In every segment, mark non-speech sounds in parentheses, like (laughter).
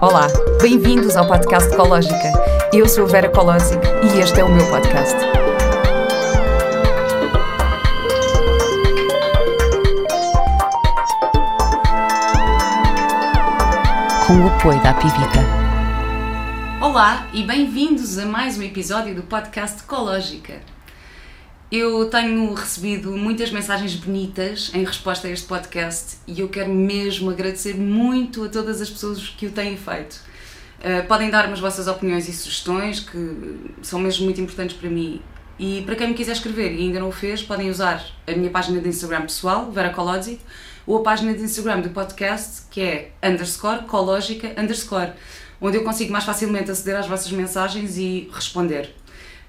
Olá, bem-vindos ao podcast Ecológica. Eu sou Vera Colosic e este é o meu podcast. Com o apoio da Pivita. Olá e bem-vindos a mais um episódio do podcast Ecológica. Eu tenho recebido muitas mensagens bonitas em resposta a este podcast e eu quero mesmo agradecer muito a todas as pessoas que o têm feito. Uh, podem dar-me as vossas opiniões e sugestões que são mesmo muito importantes para mim. E para quem me quiser escrever e ainda não o fez, podem usar a minha página de Instagram pessoal, Vera Colodzi, ou a página de Instagram do podcast, que é underscore cológica underscore, onde eu consigo mais facilmente aceder às vossas mensagens e responder.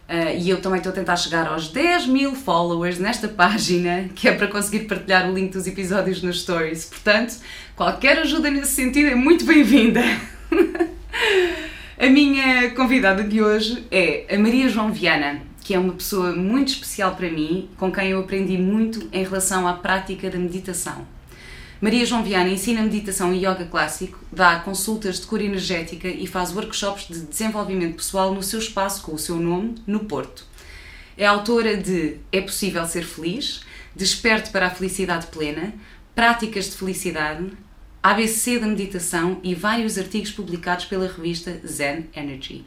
Uh, e eu também estou a tentar chegar aos 10 mil followers nesta página, que é para conseguir partilhar o link dos episódios nos stories. Portanto, qualquer ajuda nesse sentido é muito bem-vinda. (laughs) a minha convidada de hoje é a Maria João Viana, que é uma pessoa muito especial para mim, com quem eu aprendi muito em relação à prática da meditação. Maria João Viana ensina meditação e yoga clássico, dá consultas de cura energética e faz workshops de desenvolvimento pessoal no seu espaço com o seu nome, no Porto. É autora de É Possível Ser Feliz, Desperte para a Felicidade Plena, Práticas de Felicidade, ABC da Meditação e vários artigos publicados pela revista Zen Energy.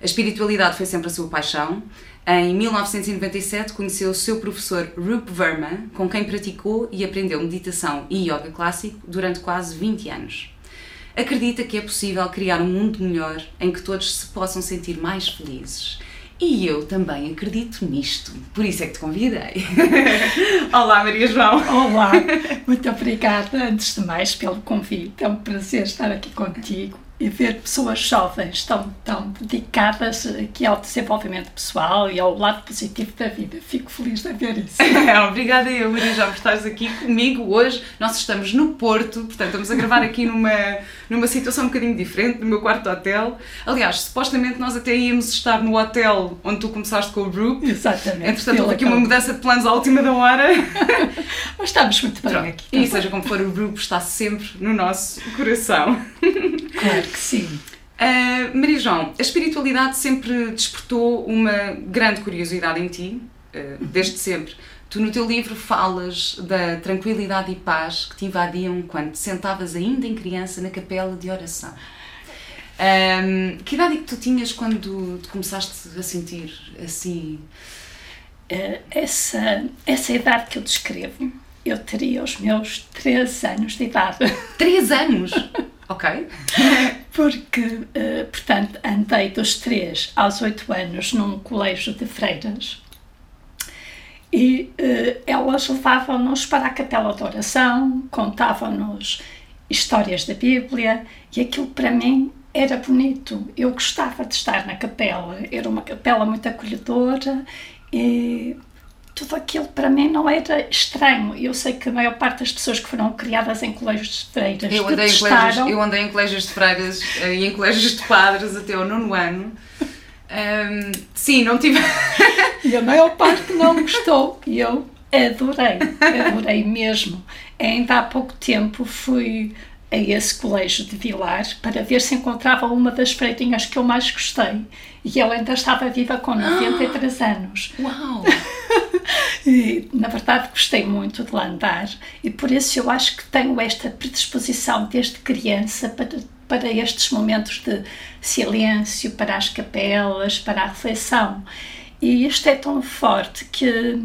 A espiritualidade foi sempre a sua paixão em 1997 conheceu o seu professor Rup Verma, com quem praticou e aprendeu meditação e yoga clássico durante quase 20 anos. Acredita que é possível criar um mundo melhor em que todos se possam sentir mais felizes. E eu também acredito nisto, por isso é que te convidei. (laughs) Olá, Maria João. Olá, muito obrigada, antes de mais, pelo convite. É um prazer estar aqui contigo e ver pessoas jovens tão, tão dedicadas aqui ao desenvolvimento pessoal e ao lado positivo da vida. Fico feliz de ver isso. (laughs) Obrigada eu, Maria, já por estares aqui comigo hoje. Nós estamos no Porto, portanto, estamos a gravar aqui numa, numa situação um bocadinho diferente, no meu quarto hotel. Aliás, supostamente nós até íamos estar no hotel onde tu começaste com o Group. Exatamente. Entretanto, houve aqui uma mudança de planos à última da hora. (laughs) Mas estamos muito bem Pronto. aqui. E seja como for, o Group está sempre no nosso coração. Claro que sim. Uh, Maria João, a espiritualidade sempre despertou uma grande curiosidade em ti, uh, desde sempre. Tu no teu livro falas da tranquilidade e paz que te invadiam quando te sentavas ainda em criança na capela de oração. Um, que idade é que tu tinhas quando te começaste a sentir assim? Essa, essa idade que eu descrevo, eu teria os meus 3 anos de idade. 3 anos? (laughs) Ok. (laughs) Porque, uh, portanto, andei dos 3 aos 8 anos num colégio de freiras e uh, elas levavam-nos para a capela de oração, contavam-nos histórias da Bíblia e aquilo para mim era bonito. Eu gostava de estar na capela, era uma capela muito acolhedora e tudo aquilo para mim não era estranho. Eu sei que a maior parte das pessoas que foram criadas em colégios de freiras eu andei, em colégios, eu andei em colégios de freiras eh, e em colégios de padres até o nono ano. Um, sim, não tive. (laughs) e a maior parte não gostou. E eu adorei, adorei mesmo. Ainda há pouco tempo fui a esse colégio de Vilar para ver se encontrava uma das freitinhas que eu mais gostei. E ela ainda estava viva com (gasps) 93 anos. Uau! (laughs) e, na verdade, gostei muito de lá andar e por isso eu acho que tenho esta predisposição desde criança para, para estes momentos de silêncio, para as capelas, para a reflexão. E isto é tão forte que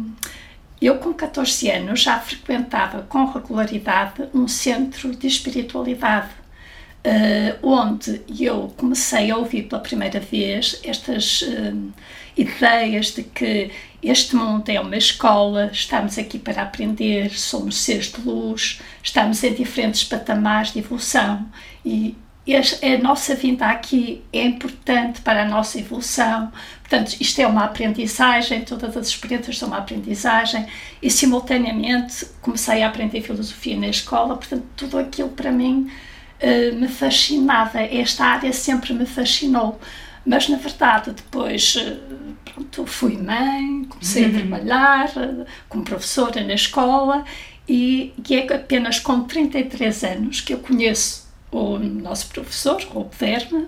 eu, com 14 anos, já frequentava com regularidade um centro de espiritualidade, uh, onde eu comecei a ouvir pela primeira vez estas uh, ideias de que este mundo é uma escola, estamos aqui para aprender, somos seres de luz, estamos em diferentes patamares de evolução e a nossa vinda aqui é importante para a nossa evolução. Portanto, isto é uma aprendizagem, todas as experiências são uma aprendizagem e, simultaneamente, comecei a aprender filosofia na escola. Portanto, tudo aquilo para mim uh, me fascinava. Esta área sempre me fascinou. Mas, na verdade, depois uh, pronto, fui mãe, comecei uhum. a trabalhar uh, como professora na escola e, e é apenas com 33 anos que eu conheço o nosso professor, o Verma,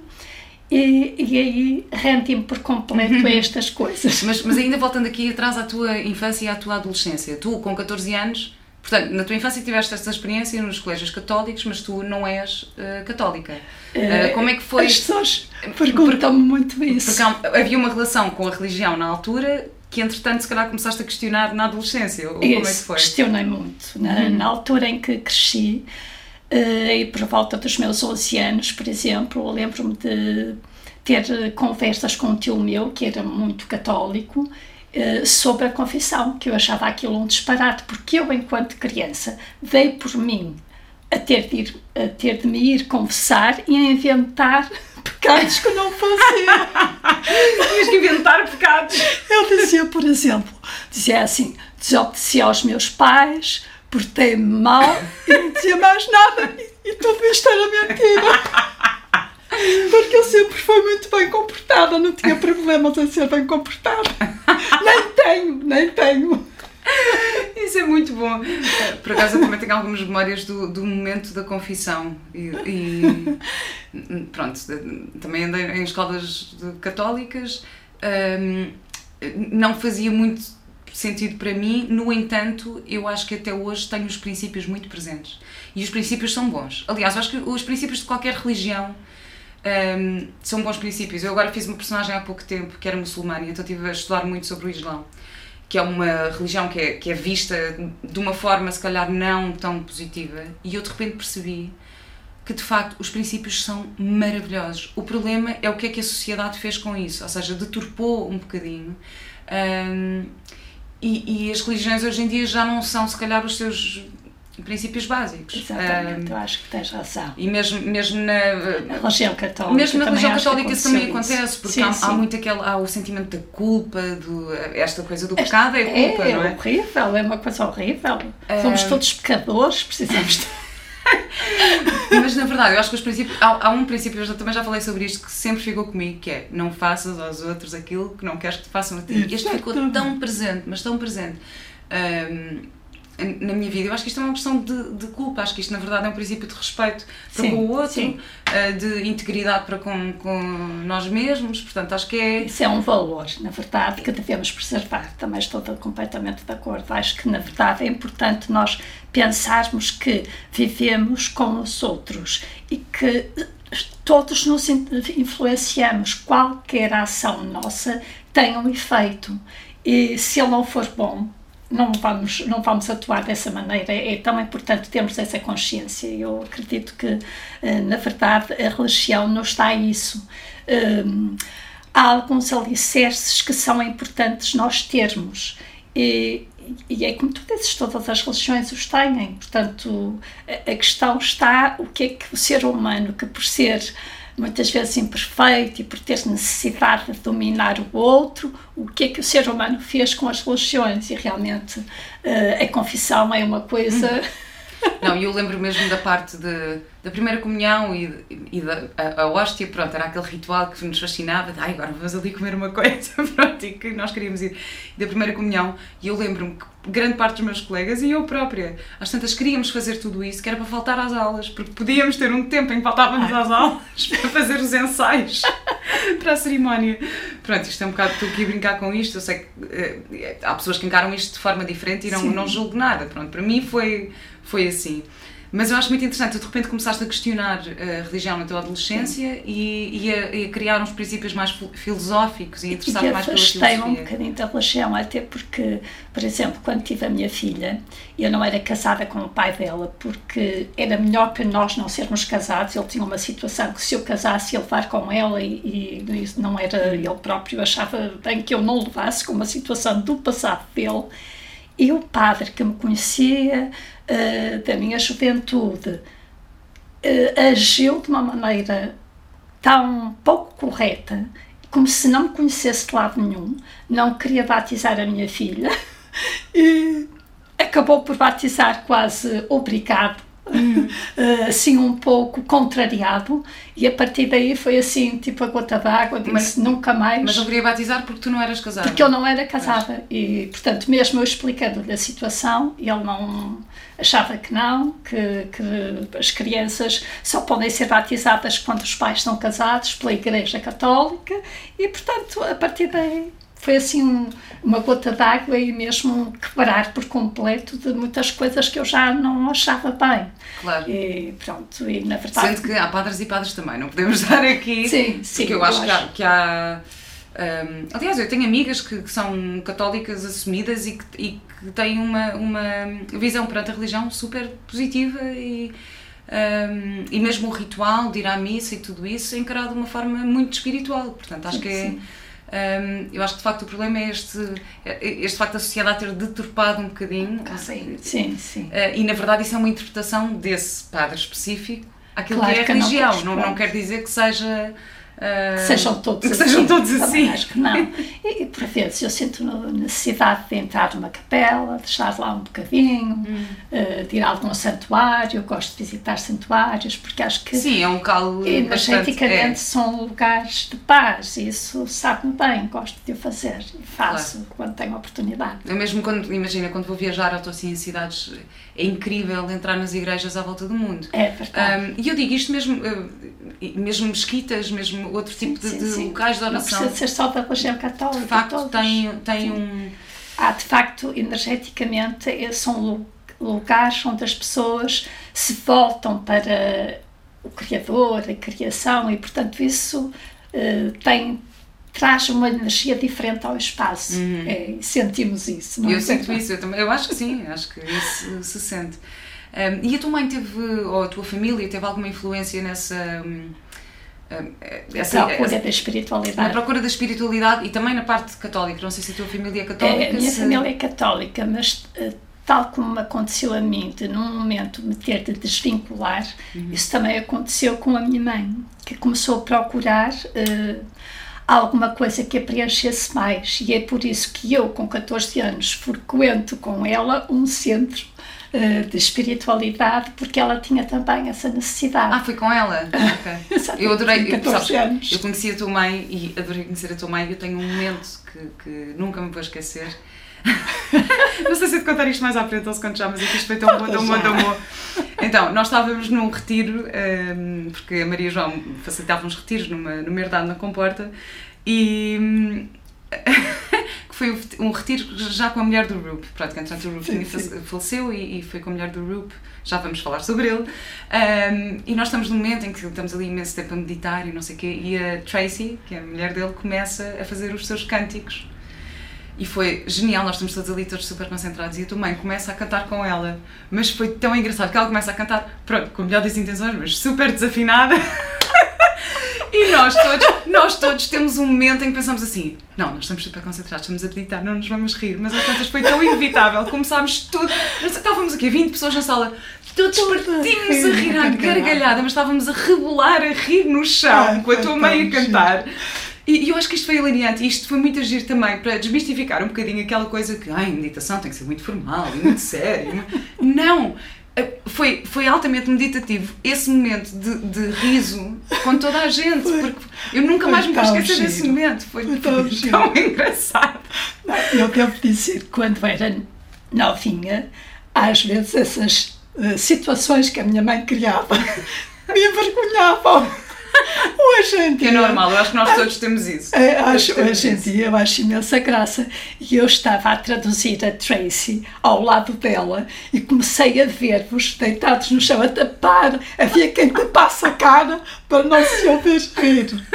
e, e aí rendi-me por completo a estas coisas. Mas, mas ainda voltando aqui atrás à tua infância e à tua adolescência, tu com 14 anos, portanto, na tua infância tiveste essa experiência nos colégios católicos, mas tu não és uh, católica. Uh, como é que foi? As pessoas perguntam-me muito isso. Porque havia uma relação com a religião na altura que entretanto se calhar começaste a questionar na adolescência, ou isso, como é que foi? questionei muito. Na, uhum. na altura em que cresci, uh, e por volta dos meus 11 anos, por exemplo, lembro-me de ter conversas com um tio meu, que era muito católico, sobre a confissão, que eu achava aquilo um disparate, porque eu, enquanto criança, veio por mim a ter de, ir, a ter de me ir confessar e a inventar (laughs) pecados que não fazia. (laughs) Tinhas que inventar pecados. Eu dizia, por exemplo, dizia assim, desobedeci aos meus pais, portei-me mal e não dizia mais nada. E, e tudo isto era mentira. (laughs) Porque eu sempre fui muito bem comportada, não tinha problemas em ser bem comportada. Nem tenho, nem tenho. Isso é muito bom. Por acaso eu também tenho algumas memórias do, do momento da confissão. E, e pronto, também andei em escolas católicas. Não fazia muito sentido para mim, no entanto, eu acho que até hoje tenho os princípios muito presentes. E os princípios são bons. Aliás, eu acho que os princípios de qualquer religião um, são bons princípios. Eu agora fiz uma personagem há pouco tempo que era muçulmana, então estive a estudar muito sobre o Islão que é uma religião que é, que é vista de uma forma se calhar não tão positiva, e eu de repente percebi que de facto os princípios são maravilhosos. O problema é o que é que a sociedade fez com isso, ou seja, deturpou um bocadinho. Um, e, e, as religiões hoje em dia já não são, se calhar, os seus princípios básicos. Exatamente, um, eu acho que tens razão. E mesmo, mesmo na, na religião católica. Mesmo na religião católica isso também acontece, porque sim, há, sim. há, muito aquele, há o sentimento da culpa, do, esta coisa do pecado é culpa, é, não é? É horrível, é uma coisa horrível. Um, Somos todos pecadores, precisamos de. (laughs) Mas na verdade, eu acho que os princípios. Há, há, um princípio, eu também já falei sobre isto, que sempre ficou comigo, que é não faças aos outros aquilo que não queres que te façam a ti. Este ficou tão presente, mas tão presente. Um, na minha vida. Eu acho que isto é uma questão de, de, culpa, acho que isto na verdade é um princípio de respeito para sim, com o outro, sim. Eh, de integridade para com, com nós mesmos, portanto acho que é... Isso é um valor, na verdade, que devemos preservar, também estou completamente de acordo. Acho que na verdade é importante nós pensarmos que vivemos com os outros e que todos nos influenciamos, qualquer ação nossa tem um efeito e se ele não for bom, não vamos, não vamos atuar dessa maneira. É tão importante termos essa consciência. Eu acredito que, eh, na verdade, a religião não está a isso. Hum, há alguns alicerces que são importantes nós termos. E, e é como tu dizes, todas as religiões os têm. Portanto, a questão está o que é que o ser humano, que por ser muitas vezes imperfeito e por ter necessidade de dominar o outro, o que é que o ser humano fez com as religiões e realmente uh, a confissão é uma coisa. Não, eu lembro mesmo da parte de, da primeira comunhão e, e da a, a hóstia, pronto, era aquele ritual que nos fascinava, de, ai, agora vamos ali comer uma coisa, (laughs) pronto, e que nós queríamos ir. Da primeira comunhão, e eu lembro-me que grande parte dos meus colegas e eu própria, às tantas queríamos fazer tudo isso, que era para faltar às aulas, porque podíamos ter um tempo em que faltávamos às aulas (laughs) para fazer os ensaios (laughs) para a cerimónia. Pronto, isto é um bocado, estou aqui a brincar com isto, eu sei que uh, há pessoas que encaram isto de forma diferente e não, não julgo nada, pronto, para mim foi, foi assim. Mas eu acho muito interessante, tu de repente começaste a questionar a religião na tua adolescência e, e, a, e, a, criar uns princípios mais filosóficos e interessar mais pela filosofia. um bocadinho da religião, até porque, por exemplo, quando tive a minha filha, eu não era casada com o pai dela, porque era melhor para nós não sermos casados, ele tinha uma situação que se eu casasse ia levar com ela e, e não era ele próprio, achava bem que eu não levasse com uma situação do passado dele. E o padre que me conhecia, uh, da minha juventude uh, agiu de uma maneira tão pouco correta, como se não me conhecesse de lado nenhum, não queria batizar a minha filha (laughs) e acabou por batizar quase obrigado Hum. (laughs) assim um pouco contrariado e a partir daí foi assim tipo a gota d'água disse mas, nunca mais. mas não queria batizar porque tu não eras casada. Porque eu não era casada mas... e portanto mesmo eu explicando-lhe a situação ele não achava que não, que, que, as crianças só podem ser batizadas quando os pais são casados pela Igreja Católica e, portanto, a partir daí foi assim um, uma gota d'água e mesmo quebrar por completo de muitas coisas que eu já não achava bem. Claro. E pronto, e na verdade. Sendo que há padres e padres também, não podemos (laughs) dar aqui. Sim, sim. Porque eu acho, eu acho. que há. Que há um, aliás, eu tenho amigas que, que são católicas assumidas e que, e que têm uma, uma visão perante a religião super positiva e, um, e mesmo o ritual de ir à missa e tudo isso é encarado de uma forma muito espiritual. Portanto, acho que é. Um, eu acho que de facto o problema é este, este facto da sociedade ter deturpado um bocadinho. Ah, sim, sim. sim. Uh, e na verdade isso é uma interpretação desse padre específico àquilo claro que é a religião. Não, não, não quer dizer que seja que sejam todos que assim. Sejam todos assim. Acho que não. E, e, por vezes eu sinto necessidade de entrar numa capela, de estar lá um bocadinho, hum. uh, de ir a algum santuário. Eu gosto de visitar santuários porque acho que. Sim, é um local. Energeticamente é. são lugares de paz e isso sabe-me bem. Gosto de o fazer e faço claro. quando tenho oportunidade. Eu mesmo quando, imagina, quando vou viajar, eu estou assim em cidades. É incrível entrar nas igrejas à volta do mundo. É verdade. Um, e eu digo isto mesmo, mesmo mesquitas, mesmo outro tipo sim, de, de locais de oração. Não precisa ser só da religião católica. De facto, tem, tem um. Há, de facto, energeticamente, eh, são lugares onde as pessoas se voltam para o Criador, a criação, e, portanto, isso uh, tem traz uma energia diferente ao espaço. Uhum. É, sentimos isso. Não eu é? sinto isso, eu, também, eu acho que sim, acho que isso se sente. Um, e a tua mãe teve, ou a tua família, teve alguma influência nessa. Um, essa, a procura essa, da espiritualidade. Na procura da espiritualidade e também na parte católica. Não sei se a tua família é católica. É, a minha se... família é católica, mas eh, tal como aconteceu a mim, de num momento me ter de desvincular, uhum. isso também aconteceu com a minha mãe, que começou a procurar uh, alguma coisa que a preenchesse mais. E é por isso que eu, com 14 anos, frequento com ela um centro eh, de espiritualidade, porque ela tinha também essa necessidade. Ah, foi com ela? (laughs) Okay. eu adorei, eu, sabes, anos. eu conheci a tua mãe e adorei conhecer a tua mãe. Eu tenho um momento que, que nunca me vou esquecer. (laughs) não sei se te contar isto mais à frente ou se conto já, mas é que isto foi tão bom, tão bom, tão bom. Então, nós estávamos num retiro, um, ehm, porque a Maria João facilitava uns retiros numa, numa herdade na Comporta, e (laughs) que foi um retiro já com a mulher do Roop, praticamente, o Roop sim, sim. faleceu e, e, foi com a mulher do Roop, já vamos falar sobre ele, um, e nós estamos num momento em que estamos ali imenso tempo a meditar e não sei o quê, e a Tracy, que é a mulher dele, começa a fazer os seus cânticos, e foi genial, nós estamos todos ali, todos super concentrados, e a tua mãe começa a cantar com ela, mas foi tão engraçado que ela começa a cantar, pronto, com a melhor das intenções, mas super desafinada, (laughs) E nós todos, nós todos temos um momento em que pensamos assim: não, nós estamos super concentrados, estamos a meditar, não nos vamos rir, mas às tantas foi tão inevitável, começámos tudo. Estávamos aqui, 20 pessoas na sala, todos partimos a rir à (laughs) gargalhada, mas estávamos a rebolar, a rir no chão, com a tua mãe a cantar. E, eu acho que isto foi alineante e isto foi muito agir também para desmistificar um bocadinho aquela coisa que, ai, meditação tem que ser muito formal e muito sério. (laughs) Não! foi, foi altamente meditativo esse momento de, de riso com toda a gente, porque eu nunca mais me vou esquecer giro. desse momento. Foi, foi tão, tão (laughs) engraçado. Eu devo dizer, quando era novinha, às vezes essas uh, situações que a minha mãe criava (laughs) me envergonhavam. Hoje em dia. Que é normal, eu acho que nós todos temos isso. Acho, hoje em dia eu acho imensa graça. E eu estava a traduzir a Tracy ao lado dela e comecei a ver-vos deitados no chão a tapar. Havia quem tapasse a cara para não se ouvir rir.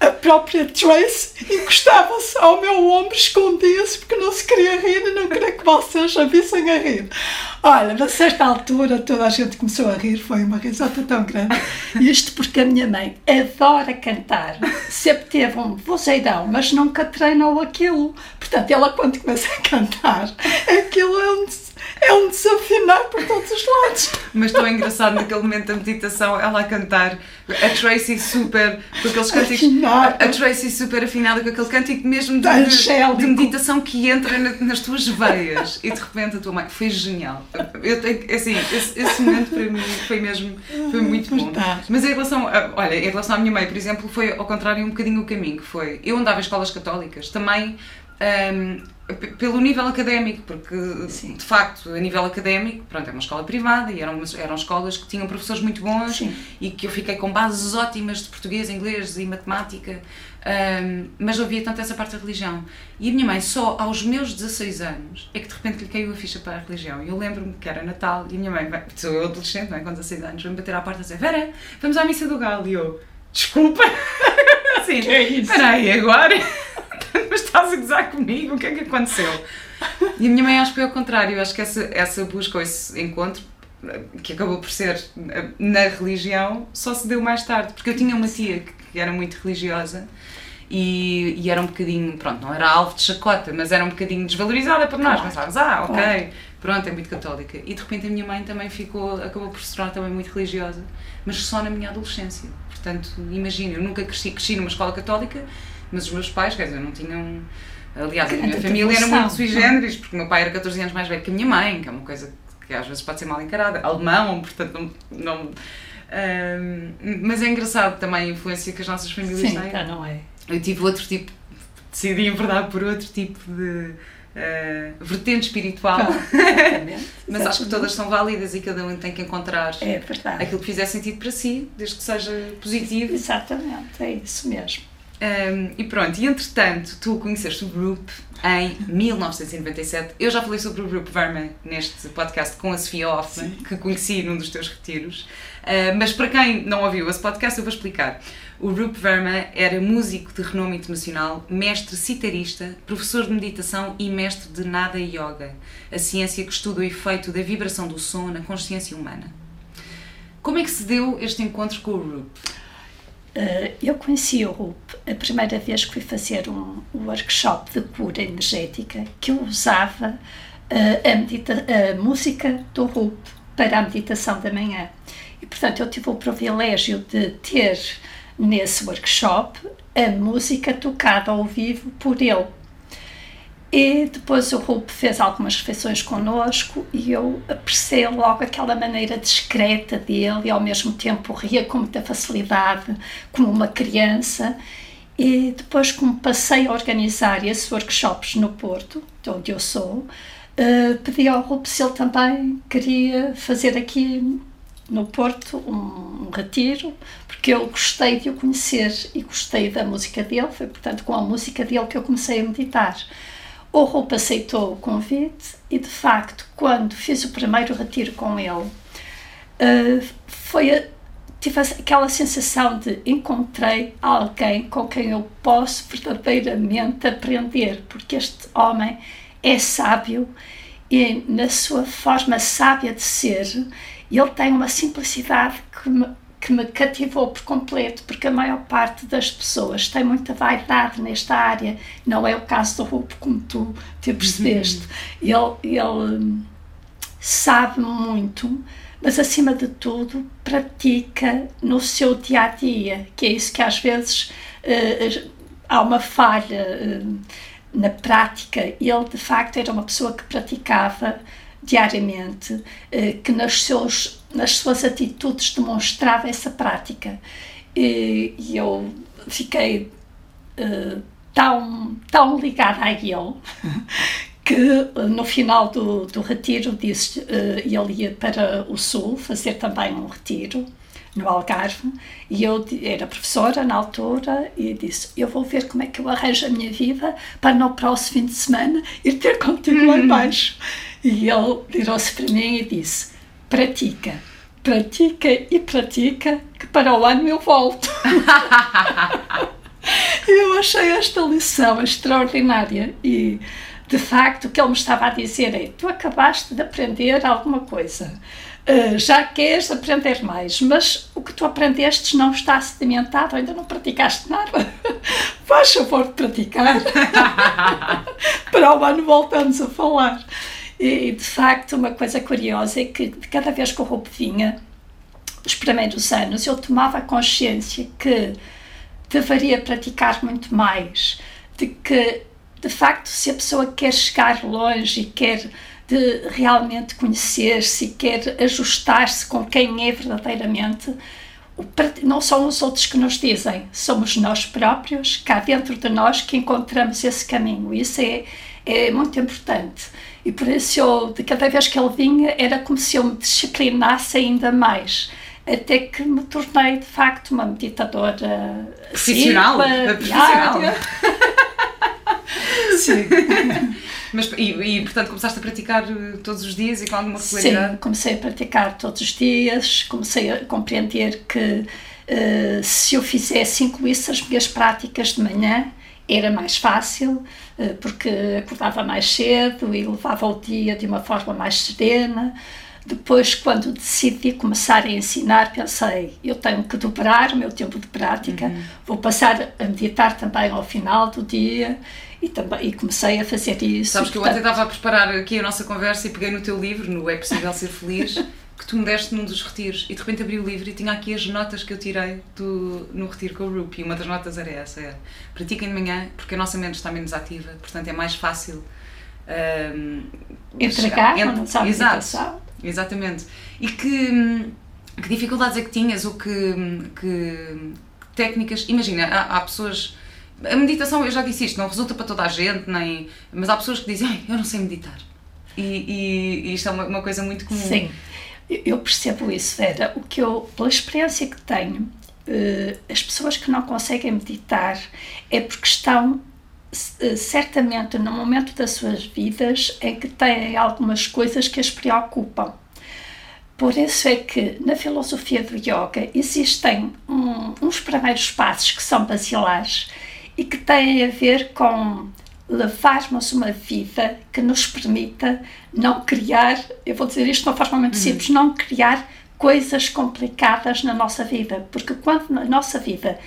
A própria Tracy encostava-se ao meu ombro, escondia-se porque não se queria rir e não queria que vocês a vissem a rir. Olha, a certa altura toda a gente começou a rir, foi uma risada tão grande. Isto porque a minha mãe adora cantar, sempre teve um vozeirão, mas nunca treinou aquilo. Portanto, ela quando começa a cantar, (laughs) aquilo é um é um desafinar por todos os lados. Mas tão engraçado naquele momento da meditação, ela a cantar, a Tracy super, com aqueles cânticos. Afinada. A Tracy super afinada com aquele cântico mesmo de, de, de meditação que entra na, nas tuas veias. E de repente a tua mãe. Foi genial. Eu tenho, assim, esse, esse momento para mim foi mesmo foi muito bom. Mas em relação, a, olha, em relação à minha mãe, por exemplo, foi ao contrário um bocadinho o caminho que foi. Eu andava em escolas católicas, também. Um, pelo nível académico, porque Sim. de facto, a nível académico, pronto, é uma escola privada e eram, eram escolas que tinham professores muito bons Sim. e que eu fiquei com bases ótimas de português, inglês e matemática, ahm, mas havia tanto essa parte da religião. E a minha mãe, só aos meus 16 anos, é que de repente lhe caiu a ficha para a religião. E eu lembro-me que era Natal e a minha mãe, sou eu adolescente, não é? com 16 anos, vem bater à porta e dizer: Vera, vamos à missa do Galo. E eu, desculpa. (laughs) Assim, Que é isso? espera aí, agora? Mas estás a gozar comigo? O que é que aconteceu? E a minha mãe acho que foi ao contrário. Acho que essa, essa busca ou esse encontro, eh, que acabou por ser eh, na religião, só se deu mais tarde. Porque eu tinha uma tia que, era muito religiosa e, e era um bocadinho, pronto, não era alvo de chacota, mas era um bocadinho desvalorizada por nós. Claro. Pensávamos, ah, ok, Claro. pronto, é muito católica. E de repente a minha mãe também ficou, acabou por se tornar também muito religiosa, mas só na minha adolescência. Portanto, imagina, eu nunca cresci, cresci numa escola católica, mas os meus pais, quer dizer, não tinham. Aliás, a minha família era muito sui generis, porque o meu pai era 14 anos mais velho que a minha mãe, que é uma coisa que às vezes pode ser mal encarada. Alemão, portanto, não. não Ahm, mas é engraçado também a influência que as nossas famílias Sim, têm. tá, não é? Eu tive outro tipo, decidi enverdar por outro tipo de ah, vertente espiritual, (laughs) Exatamente, mas acho que todas são válidas e cada um tem que encontrar É verdade. aquilo que fizer sentido para si, desde que seja positivo. Exatamente, é isso mesmo. Um, e pronto, e entretanto, tu conheceste o Group em 1997. Eu já falei sobre o Group Verma neste podcast com a Sofia Hoffman, que conheci num dos teus retiros. Uh, mas para quem não ouviu esse podcast, eu vou explicar. O Group Verma era músico de renome internacional, mestre citarista, professor de meditação e mestre de Nada Yoga, a ciência que estuda o efeito da vibração do som na consciência humana. Como é que se deu este encontro com o Group? Uh, eu conheci o RUP a primeira vez que fui fazer um, workshop de cura energética que eu usava uh, a, medita a música do RUP para a meditação da manhã. E, portanto, eu tive o privilégio de ter nesse workshop a música tocada ao vivo por ele. E depois o Rup fez algumas refeições connosco e eu apreciei logo aquela maneira discreta dele e ao mesmo tempo ria com muita facilidade, como uma criança. E depois, como passei a organizar esses workshops no Porto, de onde eu sou, uh, pedi ao Rup se ele também queria fazer aqui no Porto um, um, retiro, porque eu gostei de o conhecer e gostei da música dele, foi portanto com a música dele que eu comecei a meditar. O Rup aceitou o convite e, de facto, quando fiz o primeiro retiro com ele, uh, foi a, tive aquela sensação de encontrei alguém com quem eu posso verdadeiramente aprender, porque este homem é sábio e, na sua forma sábia de ser, ele tem uma simplicidade que me, que me cativou por completo, porque a maior parte das pessoas tem muita vaidade nesta área. Não é o caso do Rupo, como tu te percebeste. Ele, ele sabe muito, mas acima de tudo pratica no seu dia a dia, que é isso que às vezes uh, há uma falha uh, na prática. Ele de facto era uma pessoa que praticava diariamente, uh, que nas, seus, nas suas atitudes demonstrava essa prática. E, e eu fiquei tão, tão ligada a ele (laughs) que no final do, do retiro disse uh, ele ia para o sul fazer também um retiro no Algarve. E eu era professora na altura e disse eu vou ver como é que eu arranjo a minha vida para no próximo fim de semana ir ter contigo lá embaixo. E ele virou-se para mim e disse pratica pratica e pratica que para o ano eu volto. (laughs) Eu achei esta lição extraordinária e de facto, o que ele me estava a dizer é: tu acabaste de aprender alguma coisa, uh, já queres aprender mais, mas o que tu aprendeste não está sedimentado, ainda não praticaste nada. (laughs) Faz favor de praticar. (laughs) Para o ano voltamos a falar. E de facto, uma coisa curiosa é que cada vez que o Rupo vinha, os primeiros anos, eu tomava consciência que deveria praticar muito mais, de que de facto, se a pessoa quer chegar longe e quer de realmente conhecer-se e quer ajustar-se com quem é verdadeiramente, não são os outros que nos dizem, somos nós próprios, cá dentro de nós, que encontramos esse caminho. Isso é, é muito importante. E por isso, eu, de cada vez que ele vinha, era como se eu me disciplinasse ainda mais. Até que me tornei, de facto, uma meditadora profissional. assídua, profissional. (laughs) (laughs) Sim. (laughs) Mas, e, e, portanto, começaste a praticar eh, todos os dias e com alguma regularidade? Sim, comecei a praticar todos os dias, comecei a compreender que uh, se eu fizesse, incluísse as minhas práticas de manhã, era mais fácil, uh, porque acordava mais cedo e levava o dia de uma forma mais serena. Depois, quando decidi começar a ensinar, pensei, eu tenho que dobrar o meu tempo de prática, uhum. vou passar a meditar também ao final do dia e, também, e comecei a fazer isso. Sabes que eu ontem estava a preparar aqui a nossa conversa e peguei no teu livro, no É Possível Ser Feliz, (laughs) que tu me deste num dos retiros. E de repente abri o livro e tinha aqui as notas que eu tirei do, no retiro com o Rupi. E uma das notas era essa, era pratiquem de manhã porque a nossa mente está menos ativa, portanto é mais fácil um, entregar uma noção Exato, exatamente. E que, que dificuldades é que tinhas ou que, que técnicas, imagina, há, há pessoas a meditação, eu já disse isto, não resulta para toda a gente, nem, mas há pessoas que dizem, eu não sei meditar. E, e, e isto é uma, uma, coisa muito comum. Sim, eu percebo isso, Vera. O que eu, pela experiência que tenho, eh, as pessoas que não conseguem meditar é porque estão certamente no momento das suas vidas em que têm algumas coisas que as preocupam. Por isso é que na filosofia do yoga existem um, uns primeiros passos que são basilares e que têm a ver com levarmos uma vida que nos permita não criar, eu vou dizer isto de uma forma muito uhum. simples, não criar coisas complicadas na nossa vida, porque quando a nossa vida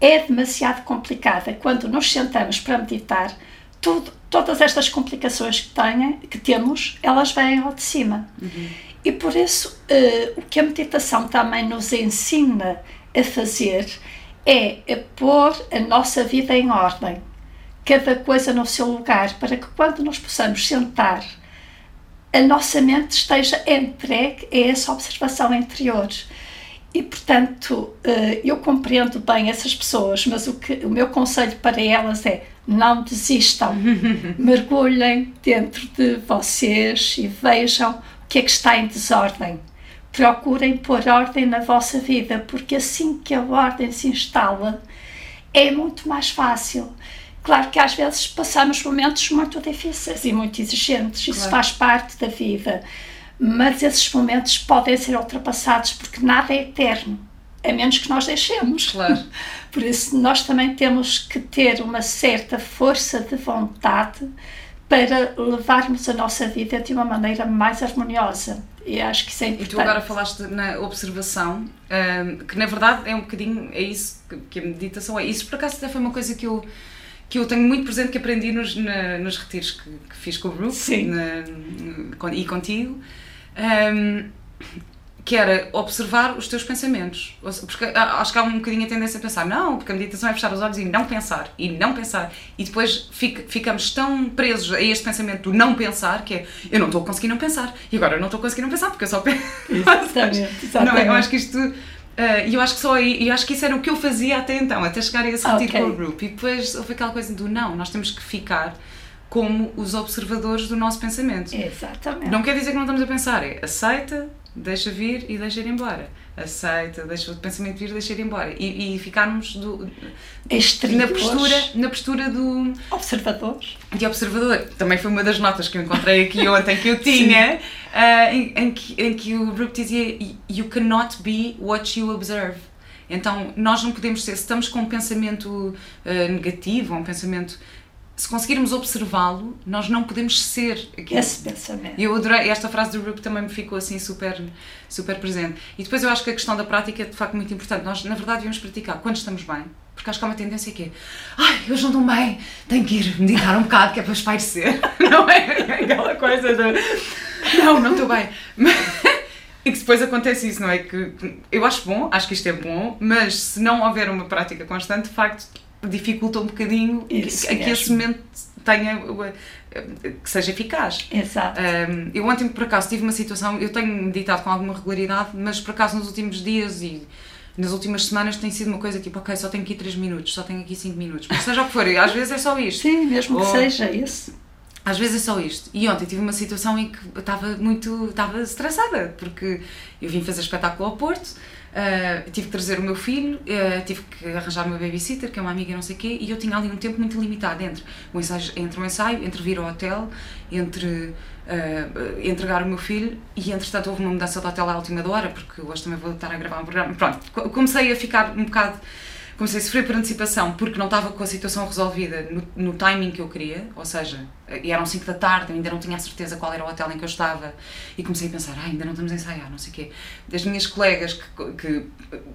é demasiado complicada, quando nos sentamos para meditar, tudo, todas estas complicações que, tenha, que temos, elas vêm ao de cima. Uhum. E por isso, uh, o que a meditação também nos ensina a fazer é, é pôr a nossa vida em ordem, cada coisa no seu lugar, para que quando nos possamos sentar, a nossa mente esteja entregue a essa observação interior. E, portanto, eh, eu compreendo bem essas pessoas, mas o, que, o meu conselho para elas é não desistam, (laughs) mergulhem dentro de vocês e vejam o que é que está em desordem procurem pôr ordem na vossa vida, porque assim que a ordem se instala, é muito mais fácil. Claro que às vezes passamos momentos muito difíceis e muito exigentes, isso claro. faz parte da vida, mas esses momentos podem ser ultrapassados porque nada é eterno, a menos que nós deixemos. Claro. (laughs) Por isso, nós também temos que ter uma certa força de vontade para levarmos a nossa vida de uma maneira mais harmoniosa. E acho que isso é importante. E tu agora falaste na observação, um, que na verdade é um bocadinho, é isso que a meditação é. Isso por acaso até foi uma coisa que eu que eu tenho muito presente que aprendi nos, na, nos retiros que, que, fiz com o Brooke na, e contigo. Um, que era observar os teus pensamentos. Porque acho que há um bocadinho a tendência a pensar, não, porque a meditação é fechar os olhos e não pensar, e não pensar. E depois fica, ficamos tão presos a este pensamento do não pensar, que é, eu não estou a conseguir não pensar, e agora eu não estou a conseguir não pensar, porque eu só penso. Exatamente, (laughs) exatamente. Não, eu acho que isto... Uh, e eu acho que só eu acho que isso era o que eu fazia até então, até chegar a esse retiro okay. com o grupo. E depois houve aquela coisa do não, nós temos que ficar como os observadores do nosso pensamento. Exatamente. Não quer dizer que não estamos a pensar, é aceita, deixa vir e deixa ir embora. Aceita, deixa o pensamento vir e deixa ir embora. E, e ficarmos do, na, postura, na postura do. Observadores. De observador. Também foi uma das notas que eu encontrei aqui (laughs) ontem que eu tinha, uh, em, em, que, em que o Brooke dizia: You cannot be what you observe. Então, nós não podemos ser, se estamos com um pensamento uh, negativo, um pensamento se conseguirmos observá-lo, nós não podemos ser aquilo. Esse pensamento. Eu adorei, esta frase do Rup também me ficou assim super, super presente. E depois eu acho que a questão da prática é de facto muito importante. Nós, na verdade, devemos praticar quando estamos bem. Porque acho que há uma tendência que é ai, hoje não estou bem, tenho que ir meditar um bocado que é para espairecer. (laughs) Não é aquela coisa de não, não estou bem. (laughs) E que depois acontece isso, não é? Que eu acho bom, acho que isto é bom, mas se não houver uma prática constante, de facto, dificulta um bocadinho Isso que, que a semente tenha que seja eficaz. Exato. Um, eu ontem por acaso tive uma situação, eu tenho meditado com alguma regularidade, mas por acaso nos últimos dias e nas últimas semanas tem sido uma coisa tipo, ok, só tenho aqui 3 minutos, só tenho aqui 5 minutos, mas seja o que for, às vezes é só isto. Sim, mesmo Ou, que seja isso. às vezes é só isto. E ontem tive uma situação em que estava muito, estava estressada, porque eu vim fazer espetáculo ao Porto, uh, tive que trazer o meu filho, uh, tive que arranjar o meu babysitter, que é uma amiga não sei o quê, e eu tinha ali um tempo muito limitado entre o ensaio, entre o ensaio, entre vir ao hotel, entre uh, entregar o meu filho, e entretanto houve uma mudança do hotel à última hora, porque hoje também vou estar a gravar um programa. Pronto, comecei a ficar um bocado comecei a sofrer por antecipação porque não estava com a situação resolvida no, no timing que eu queria, ou seja, eram 5 da tarde, ainda não tinha a certeza qual era o hotel em que eu estava e comecei a pensar, ah, ainda não estamos a ensaiar, não sei o quê. Das minhas colegas que, que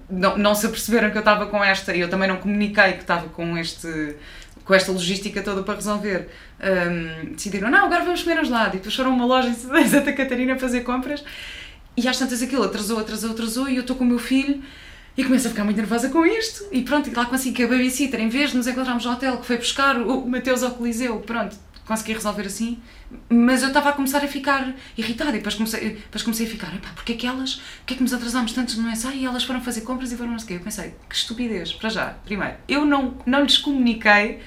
não, não se aperceberam que eu estava com esta e eu também não comuniquei que estava com este com esta logística toda para resolver, um, decidiram, não, agora vamos comer lá E depois foram a uma loja em Santa Catarina fazer compras e às tantas aquilo atrasou, atrasou, atrasou e eu estou com o meu filho e começo a ficar muito nervosa com isto. E pronto, e lá consegui que a babysitter, em vez de nos encontrarmos no hotel, que foi buscar o Mateus ao Coliseu, pronto, consegui resolver assim. Mas eu estava a começar a ficar irritada e depois comecei, depois comecei a ficar, pá, porque é que elas, porque é que nos atrasámos tantos no ensaio e elas foram fazer compras e foram não sei o quê. Eu pensei, que estupidez, para já. Primeiro, eu não, não lhes comuniquei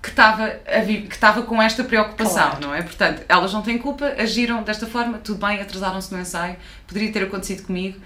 que estava, que estava com esta preocupação, claro. não é? Portanto, elas não têm culpa, agiram desta forma, tudo bem, atrasaram-se no ensaio, poderia ter acontecido comigo.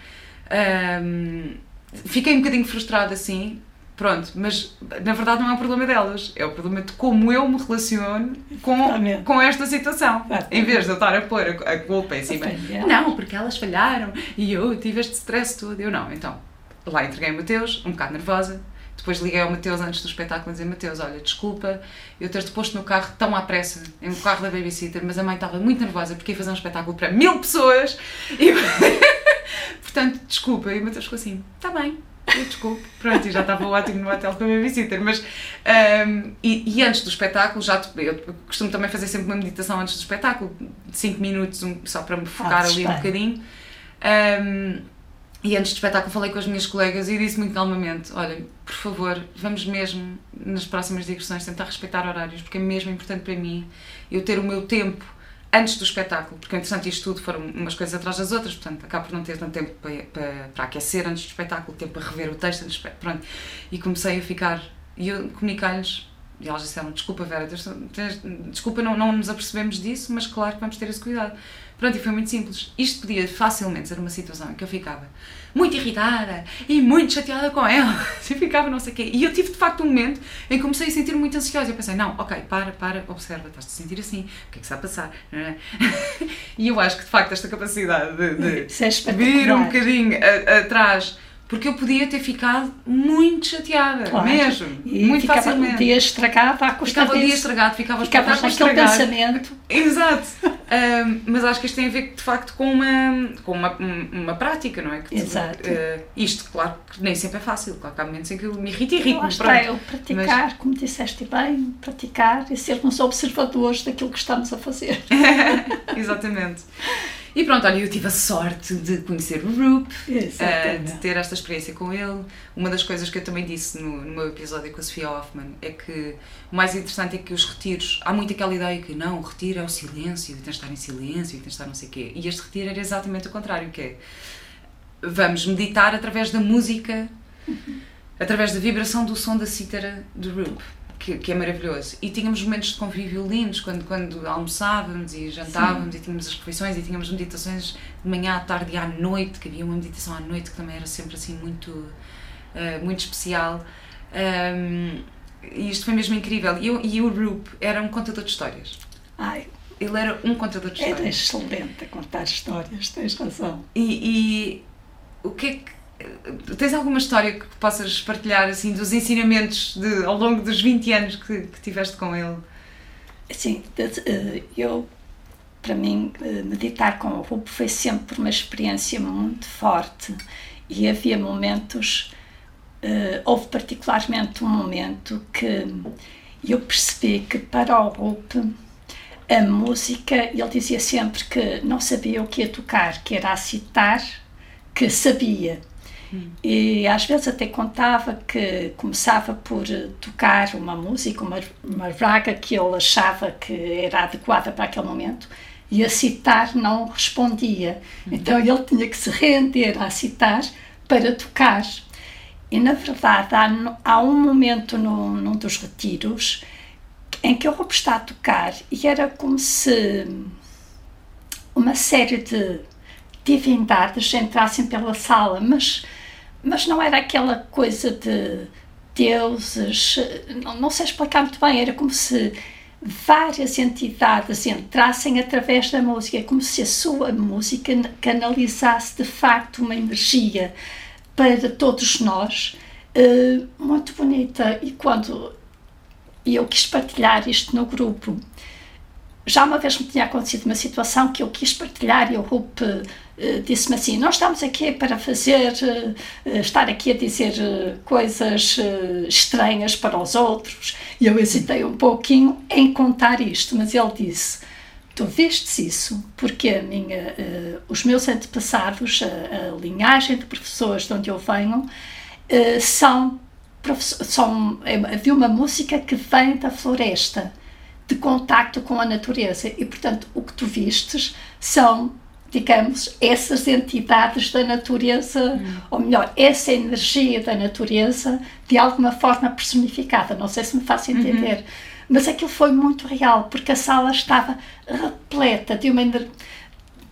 Um, fiquei um bocadinho frustrada assim, pronto, mas na verdade não é um problema delas, é o problema de como eu me relaciono com, com esta situação. Em vez de eu estar a pôr a, a culpa em cima, não, porque elas falharam e eu tive este stress todo. Eu não, então lá entreguei o Mateus, um bocado nervosa. Depois liguei ao Mateus antes do espetáculo e disse: Mateus, olha, desculpa eu ter-te posto no carro tão à pressa, em um carro da babysitter, mas a mãe estava muito nervosa porque ia fazer um espetáculo para mil pessoas e. (laughs) (laughs) Portanto, desculpa. E o Matheus ficou assim, está bem, eu desculpo. Pronto, e já estava ótimo no hotel com a babysitter. Mas, um, e, e, antes do espetáculo, já eu costumo também fazer sempre uma meditação antes do espetáculo, de 5 minutos, um, só para me focar ah, ali um bocadinho. Um, e antes do espetáculo falei com as minhas colegas e disse muito calmamente: Olha, por favor, vamos mesmo nas próximas digressões tentar respeitar horários, porque é mesmo importante para mim eu ter o meu tempo antes do espetáculo, porque interessante isto tudo foram umas coisas atrás das outras, portanto acabo por não ter tanto tempo para, para, para aquecer antes do espetáculo, tempo para rever o texto antes pronto. E comecei a ficar, e eu comuniquei-lhes, e elas disseram, desculpa Vera, desculpa não, não nos apercebemos disso, mas claro que vamos ter esse cuidado. Pronto, e foi muito simples. Isto podia facilmente ser uma situação em que eu ficava muito irritada e muito chateada com ela. (laughs) E ficava não sei o quê. E eu tive de facto um momento em que comecei a sentir muito ansiosa. Eu pensei, não, ok, para, para, observa, estás-te a sentir assim, o que é que está a passar? (laughs) e eu acho que de facto esta capacidade de, de é vir um bocadinho atrás porque eu podia ter ficado muito chateada, claro. mesmo, e muito ficava facilmente. o dia estragado à custa Ficava o dia estragado, ficava ficava naquele estragado. pensamento. Exato. um, mas acho que isto tem a ver, de facto, com uma, com uma, uma prática, não é? Que, Exato. Uh, isto, claro, que nem sempre é fácil. Claro que há momentos em que eu me irrito e irrito-me. Está, é o praticar, mas... como disseste bem, praticar e sermos observadores daquilo que estamos a fazer. (laughs) Exatamente. E pronto, olha, eu tive a sorte de conhecer o Roop, uh, de ter esta experiência com ele. Uma das coisas que eu também disse no, no meu episódio com a Sofia Hoffman é que o mais interessante é que os retiros, há muito aquela ideia que não, o retiro é o silêncio, e tens de estar em silêncio, e tens de estar não sei o quê. E este retiro era exatamente o contrário, que é vamos meditar através da música, (laughs) através da vibração do som da cítara do Roop que, que, é maravilhoso. E tínhamos momentos de convívio lindos, quando, quando almoçávamos e jantávamos Sim. e tínhamos as refeições e tínhamos meditações de manhã à tarde e à noite, que havia uma meditação à noite que também era sempre assim muito, uh, muito especial. Um, e isto foi mesmo incrível. E, eu, e o Rup era um contador de histórias. Ai, ele era um contador de histórias. Era excelente a contar histórias, tens razão. E, e o que é que Tens alguma história que possas partilhar assim dos ensinamentos de, ao longo dos 20 anos que, que tiveste com ele? Sim, eu, para mim, eh, meditar com o Rupo foi sempre uma experiência muito forte e havia momentos, eh, houve particularmente um momento que eu percebi que para o Rupo a música, ele dizia sempre que não sabia o que ia tocar, que era a citar, que sabia e às vezes até contava que começava por tocar uma música, uma, uma raga que ele achava que era adequada para aquele momento e a citar não respondia. Uhum. Então ele tinha que se render a citar para tocar. E na verdade há, há um momento no, num dos retiros em que Rupo está a tocar e era como se uma série de divindades entrassem pela sala, mas, mas não era aquela coisa de deuses, não, não sei explicar muito bem, era como se várias entidades entrassem através da música, como se a sua música canalizasse de facto uma energia para todos nós, uh, muito bonita. E quando eu quis partilhar isto no grupo, já uma vez me tinha acontecido uma situação que eu quis partilhar e o Rup uh, disse-me assim: Nós estamos aqui para fazer, uh, estar aqui a dizer coisas estranhas para os outros. E eu hesitei um pouquinho em contar isto, mas ele disse: Tu vistes isso porque a minha, os meus antepassados, a, a, linhagem de professores de onde eu venho, são, são é, uma música que vem da floresta de contacto com a natureza. E, portanto, o que tu vistes são, digamos, essas entidades da natureza, hum. ou melhor, essa energia da natureza, de alguma forma personificada. Não sei se me faço uhum. entender. Uhum. Mas aquilo foi muito real, porque a sala estava repleta de uma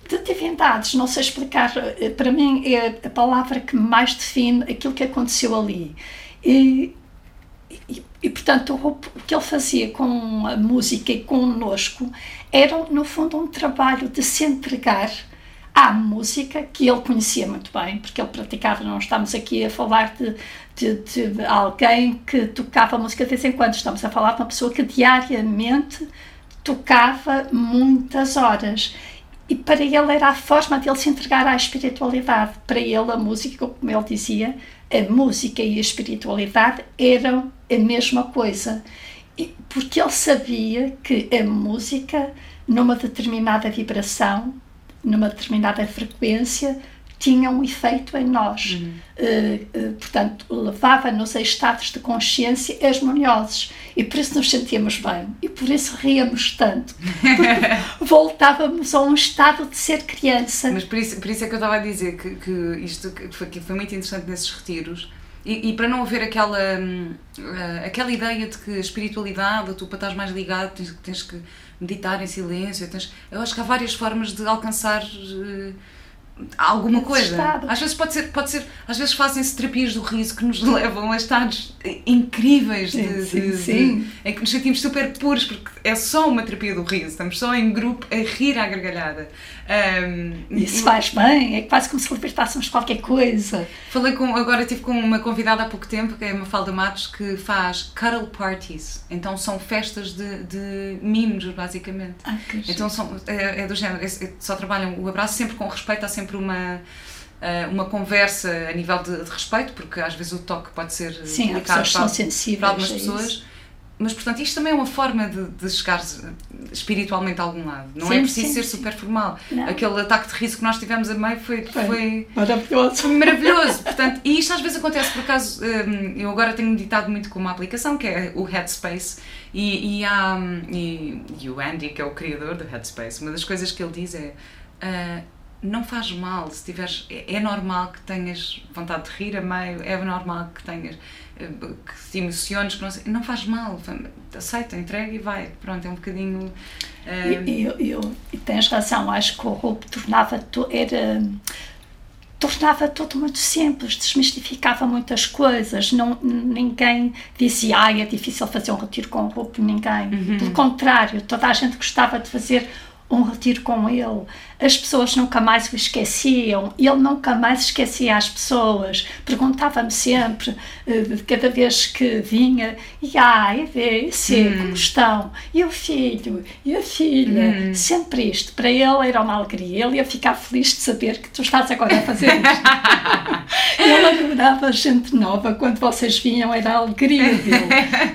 de divindades, não sei explicar, eh, para mim é a palavra que mais define aquilo que aconteceu ali. E, e, e, portanto, o, o, que ele fazia com a música e conosco era, no fundo, um trabalho de se entregar à música, que ele conhecia muito bem, porque ele praticava, não estamos aqui a falar de, de, de alguém que tocava música de vez em quando, estamos a falar de uma pessoa que diariamente tocava muitas horas. E para ele era a forma de ele se entregar à espiritualidade. Para ele, a música, como ele dizia, a música e a espiritualidade eram a mesma coisa. Porque ele sabia que a música, numa determinada vibração, numa determinada frequência, tinha um efeito em nós. Uhum. Uh, uh, portanto, levava-nos a estados de consciência harmoniosos e por isso nos sentíamos bem e por isso ríamos tanto, (laughs) voltávamos a um estado de ser criança. Mas por isso, por isso é que eu estava a dizer que, que isto que foi, que foi muito interessante nesses retiros. E, e, para não haver aquela, uh, aquela ideia de que a espiritualidade, tu para estar mais ligado, tens, tens que meditar em silêncio. Tens, eu acho que há várias formas de alcançar uh, alguma coisa. Às vezes pode ser, pode ser, às vezes fazem-se terapias do riso que nos (laughs) levam a estados incríveis de, sim, sim, de, sim. De, em que nos sentimos super puros porque é só uma terapia do riso, estamos só em grupo a rir à gargalhada. Um, Isso faz bem, é quase como se libertássemos qualquer coisa. Falei com, agora estive com uma convidada há pouco tempo, que é a Mafalda Matos, que faz cuddle parties, então são festas de, de mimos basicamente. Ah, então são, é, é do género, é, só trabalham o abraço sempre com respeito, há sempre uma eh, uma conversa a nível de, de, respeito, porque às vezes o toque pode ser Sim, delicado para, para, algumas pessoas. Mas, portanto, isto também é uma forma de, de chegar espiritualmente a algum lado. Não é sim, é preciso sim, ser sim. super formal. Não. Aquele ataque de riso que nós tivemos a meio foi, foi, maravilhoso. maravilhoso. Portanto, e isto às vezes acontece por acaso. Hum, eu agora tenho meditado muito com uma aplicação que é o Headspace. E, e, há, e, e o Andy, que é o criador do Headspace, uma das coisas que ele diz é. Uh, não faz mal se tiveres. É, é normal que tenhas vontade de rir a meio, é normal que tenhas. Eh, que te emociones, que não, não faz mal, aceita, entrega e vai. Pronto, é um bocadinho. Uh... Eu, eu, e tens razão, acho que o roubo tornava. Era, tornava tudo muito simples, desmistificava muitas coisas. Não, ninguém dizia, ai, é difícil fazer um retiro com o roubo, ninguém. Uhum. Pelo contrário, toda a gente gostava de fazer um retiro com ele. As pessoas nunca mais o esqueciam, ele nunca mais esquecia as pessoas. Perguntava-me sempre, uh, cada vez que vinha, e ai, vê, sei, hum. como estão? E o filho? E a filha? Hum. Sempre isto. Para ele era uma alegria. Ele ia ficar feliz de saber que tu estás agora a fazer isto. (laughs) ele adorava gente nova. Quando vocês vinham, era alegria dele.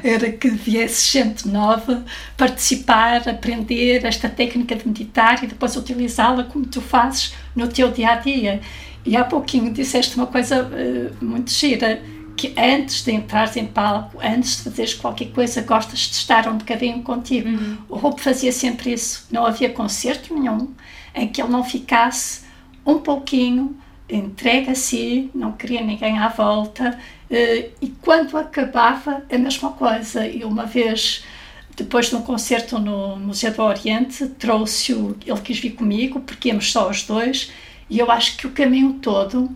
Era que viesse gente nova participar, aprender esta técnica de meditar e depois utilizá-la como tu fazes no teu dia a dia. E há pouquinho disseste uma coisa uh, muito gira, que antes de entrares em palco, antes de fazeres qualquer coisa, gostas de estar um bocadinho contigo. Uhum. O Rupo fazia sempre isso. Não havia concerto nenhum em que ele não ficasse um pouquinho entregue a si, não queria ninguém à volta. Uh, e quando acabava, a mesma coisa. E uma vez depois de um concerto no Museu do Oriente, trouxe-o, ele quis vir comigo, porque íamos só os dois, e eu acho que o caminho todo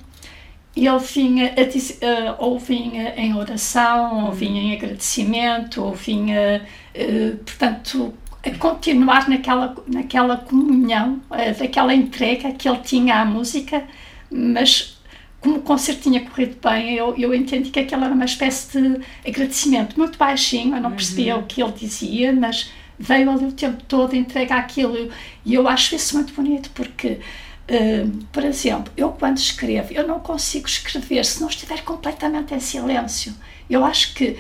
ele vinha, a dizer, uh, ou vinha em oração, ou vinha em agradecimento, ou vinha, uh, portanto, a continuar naquela, naquela comunhão, uh, daquela entrega que ele tinha à música, mas como o concerto tinha corrido bem, eu, eu entendi que aquilo era uma espécie de agradecimento muito baixinho, eu não percebia uhum. o que ele dizia, mas veio ali o tempo todo entregar aquilo, e eu acho isso muito bonito, porque Uh, por exemplo, eu quando escrevo, eu não consigo escrever se não estiver completamente em silêncio. Eu acho que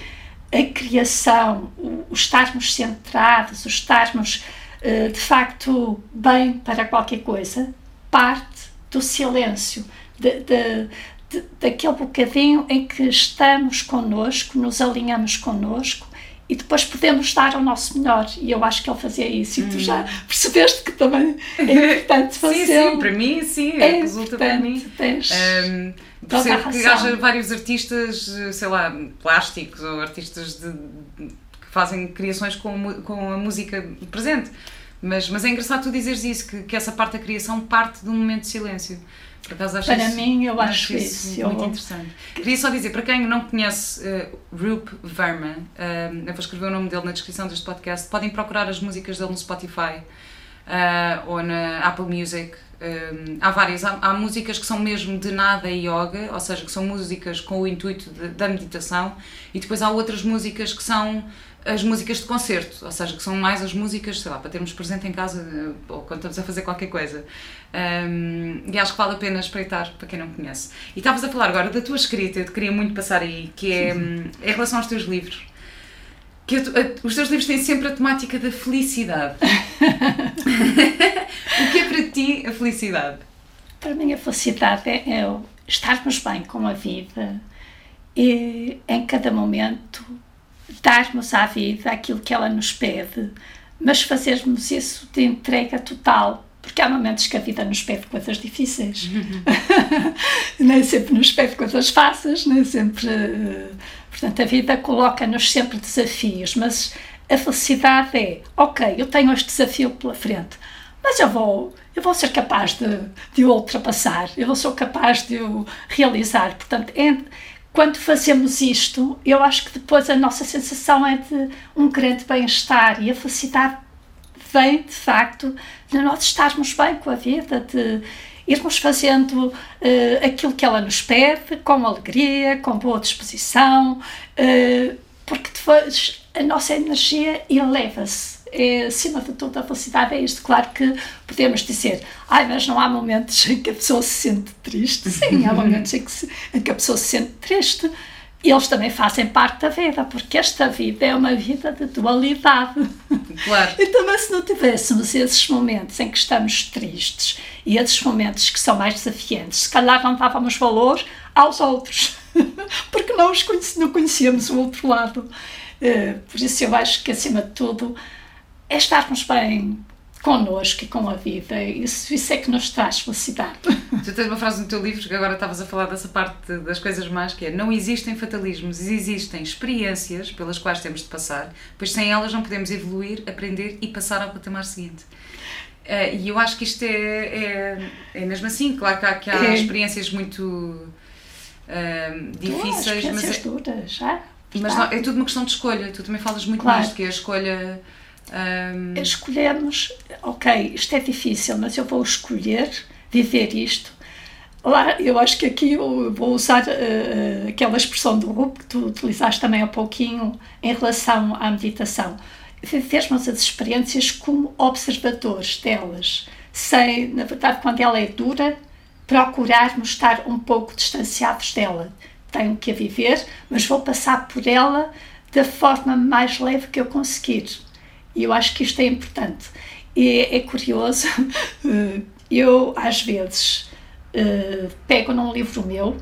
a criação, o, o estarmos centrados, o estarmos uh, de facto bem para qualquer coisa, parte do silêncio, de, de, de, daquele bocadinho em que estamos connosco, nos alinhamos connosco e depois podemos dar o nosso melhor. E eu acho que ele fazia isso. E tu já hum. percebeste que também é (laughs) importante fazer. sim, sim, para mim, sim, é resulta para mim. Tens um, percebo que haja vários artistas, sei lá, plásticos ou artistas de, que fazem criações com, com a música presente. Mas, mas é engraçado tu dizeres isso, que, que essa parte da criação parte de um momento de silêncio. Por acaso acho Para isso, mim, eu acho, acho isso, muito eu... interessante. Queria só dizer, para quem não conhece uh, Roop Verma, uh, eu vou escrever o nome dele na descrição deste podcast, podem procurar as músicas dele no Spotify uh, ou na Apple Music. Um, há várias, há, há, músicas que são mesmo de nada e yoga, ou seja, que são músicas com o intuito de, da meditação, e depois há outras músicas que são as músicas de concerto, ou seja, que são mais as músicas, sei lá, para termos presente em casa eh, ou quando estamos a fazer qualquer coisa. Um, e acho que vale a pena espreitar para quem não conhece. E estavas a falar agora da tua escrita, eu te queria muito passar aí, que é hum, em relação aos teus livros. Que a, os teus livros têm sempre a temática da felicidade. (laughs) o que é para ti a felicidade? Para mim, a felicidade é, é estarmos bem com a vida e em cada momento darmos à vida aquilo que ela nos pede, mas fazermos isso de entrega total, porque há momentos que a vida nos pede coisas difíceis, (laughs) nem sempre nos pede coisas fáceis, nem sempre. Eh, portanto, a vida coloca-nos sempre desafios, mas a felicidade é: ok, eu tenho este desafio pela frente, mas eu vou, eu vou ser capaz de, de o ultrapassar, eu vou ser capaz de o realizar. Portanto, é, quando fazemos isto, eu acho que depois a nossa sensação é de um grande bem-estar e a felicidade vem de facto de nós estarmos bem com a vida, de irmos fazendo uh, aquilo que ela nos pede com alegria, com boa disposição, uh, porque depois a nossa energia eleva-se é, acima de tudo, a felicidade é isto. Claro que podemos dizer, ai, mas não há momentos em que a pessoa se sente triste. Sim, há momentos em que, se, em que a pessoa se sente triste. E eles também fazem parte da vida, porque esta vida é uma vida de dualidade. Claro. (laughs) E também, se não tivéssemos esses momentos em que estamos tristes e esses momentos que são mais desafiantes, se calhar não dávamos valor aos outros, (laughs) porque não, os conheci, não conhecíamos o outro lado. Eh, por isso, eu acho que, acima de tudo, é estarmos bem connosco e com a vida. Isso, isso é que nos traz felicidade. (laughs) Tu tens uma frase no teu livro que agora estavas a falar dessa parte das coisas más, que é não existem fatalismos, existem experiências pelas quais temos de passar, pois sem elas não podemos evoluir, aprender e passar ao patamar seguinte. Uh, e eu acho que isto é, é, é mesmo assim, claro que há, que há é. experiências muito uh, difíceis, mas é, duras, já? Mas não, é tudo uma questão de escolha. Tu também falas muito claro. nisto, que é a escolha um... Escolhemos, ok, isto é difícil, mas eu vou escolher viver isto. Lá, eu acho que aqui eu vou usar uh, aquela expressão do grupo que tu utilizaste também há pouquinho em relação à meditação. Vivermos as experiências como observadores delas, sem, na verdade, quando ela é dura, procurarmos estar um pouco distanciados dela. Tenho que a viver, mas vou passar por ela da forma mais leve que eu conseguir e eu acho que isto é importante. E é curioso, (laughs) eu às vezes eh, pego num livro meu,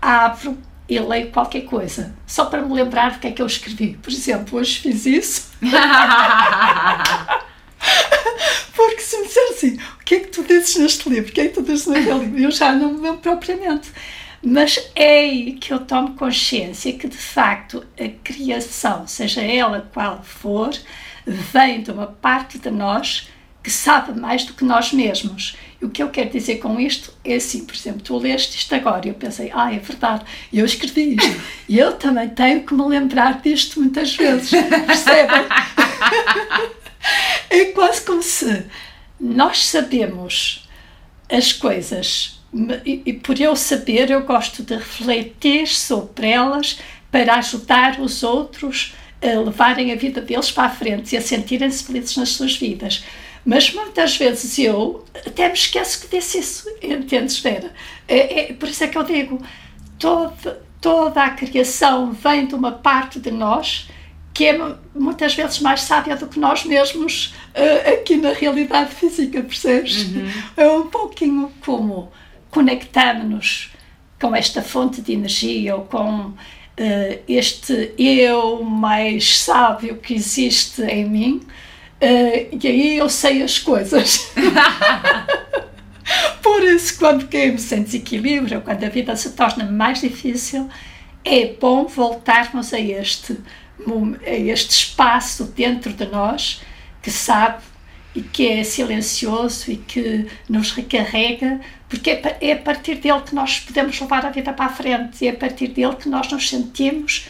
abro e leio qualquer coisa, só para me lembrar do que é que eu escrevi. Por exemplo, hoje fiz isso. (laughs) Porque se me disser assim, o que é que tu dizes neste livro? O que é que tu dizes naquele livro? Eu já não me lembro propriamente. Mas é aí que eu tomo consciência que, de facto, a criação, seja ela qual for, vem de uma parte de nós que sabe mais do que nós mesmos. E o que eu quero dizer com isto é assim, por exemplo, tu leste isto agora e eu pensei, ah, é verdade, eu escrevi isto. (laughs) E eu também tenho que me lembrar disto muitas vezes, percebem? (laughs) é quase como se nós sabemos as coisas e, e por eu saber eu gosto de refletir sobre elas para ajudar os outros a levarem a vida deles para a frente e a sentirem-se felizes nas suas vidas. Mas muitas vezes eu até me esqueço que disse isso, entendes, Vera? É, é, por isso é que eu digo, toda, toda a criação vem de uma parte de nós que é muitas vezes mais sábia do que nós mesmos uh, aqui na realidade física, percebes? Uhum. É um pouquinho como conectamos-nos com esta fonte de energia ou com uh, este eu mais sábio que existe em mim, uh, e aí eu sei as coisas. (laughs) Por isso, quando caímos em desequilíbrio, quando a vida se torna mais difícil, é bom voltarmos a este, a este espaço dentro de nós que sabe e que é silencioso e que nos recarrega, porque é, é a partir dele que nós podemos levar a vida para a frente, e é a partir dele que nós nos sentimos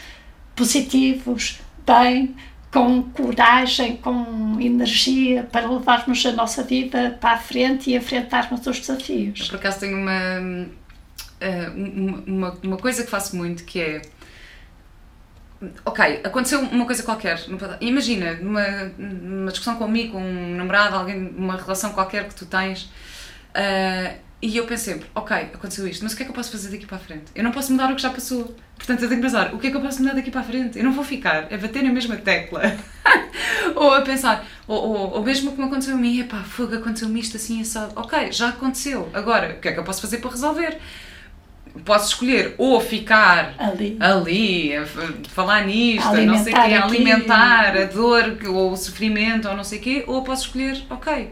positivos, bem, com coragem, com energia para levarmos a nossa vida para a frente e enfrentarmos os desafios. Eu, por acaso tenho uma, eh, uma, uma coisa que faço muito que é Ok, aconteceu uma coisa qualquer. Imagina, numa, numa discussão comigo, com um namorado, alguém, uma relação qualquer que tu tens, uh, e eu penso sempre, ok, aconteceu isto, mas o que é que eu posso fazer daqui para a frente? Eu não posso mudar o que já passou. Portanto, eu tenho que pensar, o que é que eu posso mudar daqui para a frente? Eu não vou ficar a bater na mesma tecla. (laughs) ou a pensar, ou, ou, ou, mesmo como aconteceu a mim, epá, fogo, aconteceu-me isto assim, só. Ok, já aconteceu. Agora, o que é que eu posso fazer para resolver? posso escolher ou ficar ali, ali a falar nisto, a não sei quê, a alimentar a dor ou o sofrimento ou não sei o quê, ou posso escolher, ok,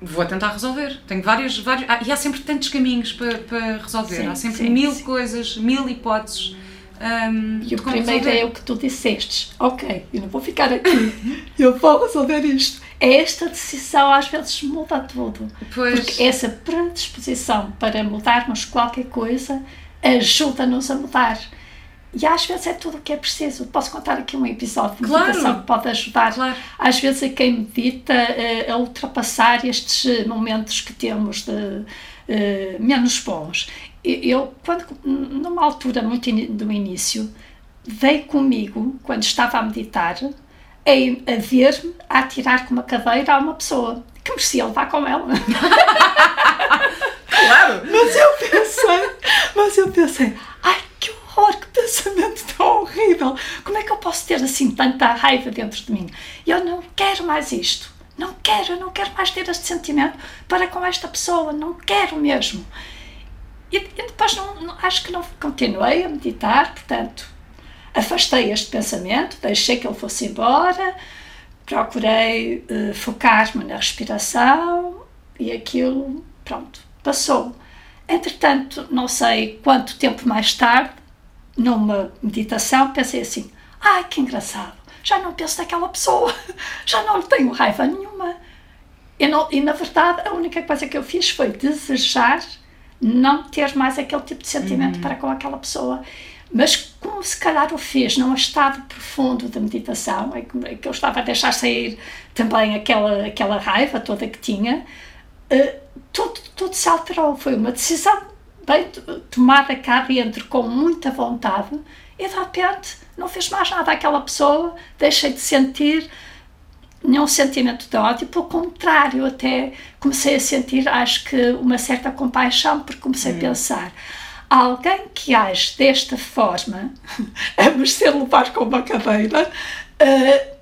vou tentar resolver. Tenho vários, vários ah, e há sempre tantos caminhos para, para resolver, sim, há sempre sim, mil sim. coisas, mil hipóteses. Um, e o primeiro resolver. é o que tu disseste, ok, eu não vou ficar aqui, (laughs) eu vou resolver isto esta decisão às vezes muda tudo. Pois. Porque essa predisposição para mudarmos qualquer coisa ajuda-nos a mudar. E às vezes é tudo o que é preciso. Posso contar aqui um episódio de claro. meditação que pode ajudar, claro. às vezes, a quem medita eh, a ultrapassar estes momentos que temos de uh, menos bons. Eu, quando, numa altura muito in, do início, veio comigo, quando estava a meditar, a, a ver-me a atirar com uma cadeira a uma pessoa que merecia levar com ela. (laughs) claro! Mas eu pensei, mas eu pensei, ai que pensamento tão horrível! Como é que eu posso ter assim tanta raiva dentro de mim? Eu não quero mais isto. Não quero, eu não quero mais ter este sentimento para com esta pessoa, não quero mesmo. E, e depois não, não, acho que não continuei a meditar, portanto, afastei este pensamento, deixei que ele fosse embora, procurei uh, focar-me na respiração e aquilo, pronto, passou. Entretanto, não sei quanto tempo mais tarde, numa meditação, pensei assim: ai que engraçado, já não penso naquela pessoa, (laughs) já não lhe tenho raiva nenhuma. E, não, e na verdade, a única coisa que eu fiz foi desejar não ter mais aquele tipo de sentimento uhum. para com aquela pessoa. Mas como se calhar o fez num estado profundo de meditação, é que, é que eu estava a deixar sair também aquela, aquela raiva toda que tinha, uh, tudo, tudo se alterou. Foi uma decisão bem tomada cá dentro, com muita vontade, e de repente não fez mais nada àquela pessoa, deixei de sentir nenhum sentimento de ódio, pelo contrário, até comecei a sentir, acho que, uma certa compaixão, porque comecei hum. a pensar alguém que age desta forma, (laughs) a merecer levar com uma cadeira, uh,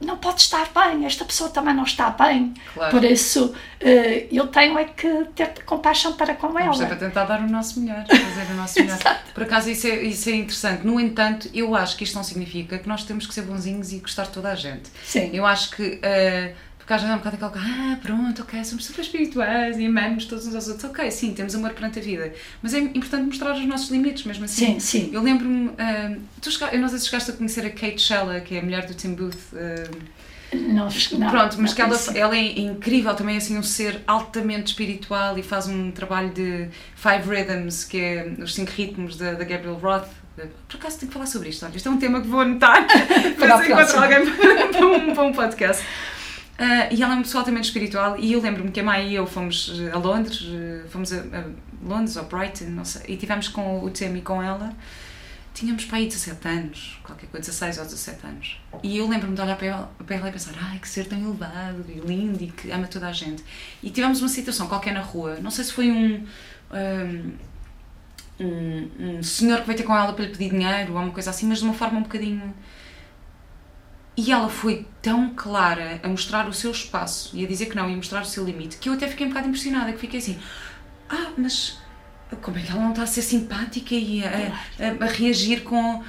não pode estar bem, esta pessoa também não está bem. Claro. Por isso, uh, eu tenho é que ter compaixão para com ela. Vamos sempre tentar dar o nosso melhor, (laughs) fazer o nosso melhor. Por acaso, isso é, isso é interessante. No entanto, eu acho que isto não significa que nós temos que ser bonzinhos e gostar de toda a gente. Sim. Eu acho que. Uh, Porque às vezes é um bocado coisa, ah, pronto, ok, somos super espirituais e amamos todos uns aos outros. Ok, sim, temos amor perante a vida. Mas é importante mostrar os nossos limites, mesmo assim. Sim, sim. Eu lembro-me, uh, tu eu não sei se chegaste a conhecer a Kate Shella, que é a mulher do Tim Booth. Uh, não, não, Pronto, mas não que ela, ela é incrível também, assim, um ser altamente espiritual e faz um trabalho de Five Rhythms, que é os cinco ritmos da, Gabriel Roth. Por acaso tenho que falar sobre isto, olha, isto é um tema que vou anotar (laughs) Para encontrar alguém (laughs) para um, para um podcast. Ah, e ela é uma pessoa altamente espiritual e eu lembro-me que a Maia e eu fomos eh, a Londres, eh, fomos a, a Londres ou Brighton, não sei, e tivemos com o Tim e com ela, tínhamos para aí 17 anos, qualquer coisa, 16 ou 17 anos. E eu lembro-me de olhar para ela, para ela e pensar, ai que ser tão elevado e lindo e que ama toda a gente. E tivemos uma situação qualquer na rua, não sei se foi um. um um, um senhor que veio ter com ela para lhe pedir dinheiro ou uma coisa assim, mas de uma forma um bocadinho. E ela foi tão clara a mostrar o seu espaço e a dizer que não e a mostrar o seu limite que eu até fiquei um bocado impressionada, que fiquei assim, ah, mas como é que ela não está a ser simpática e a, a- a reagir com.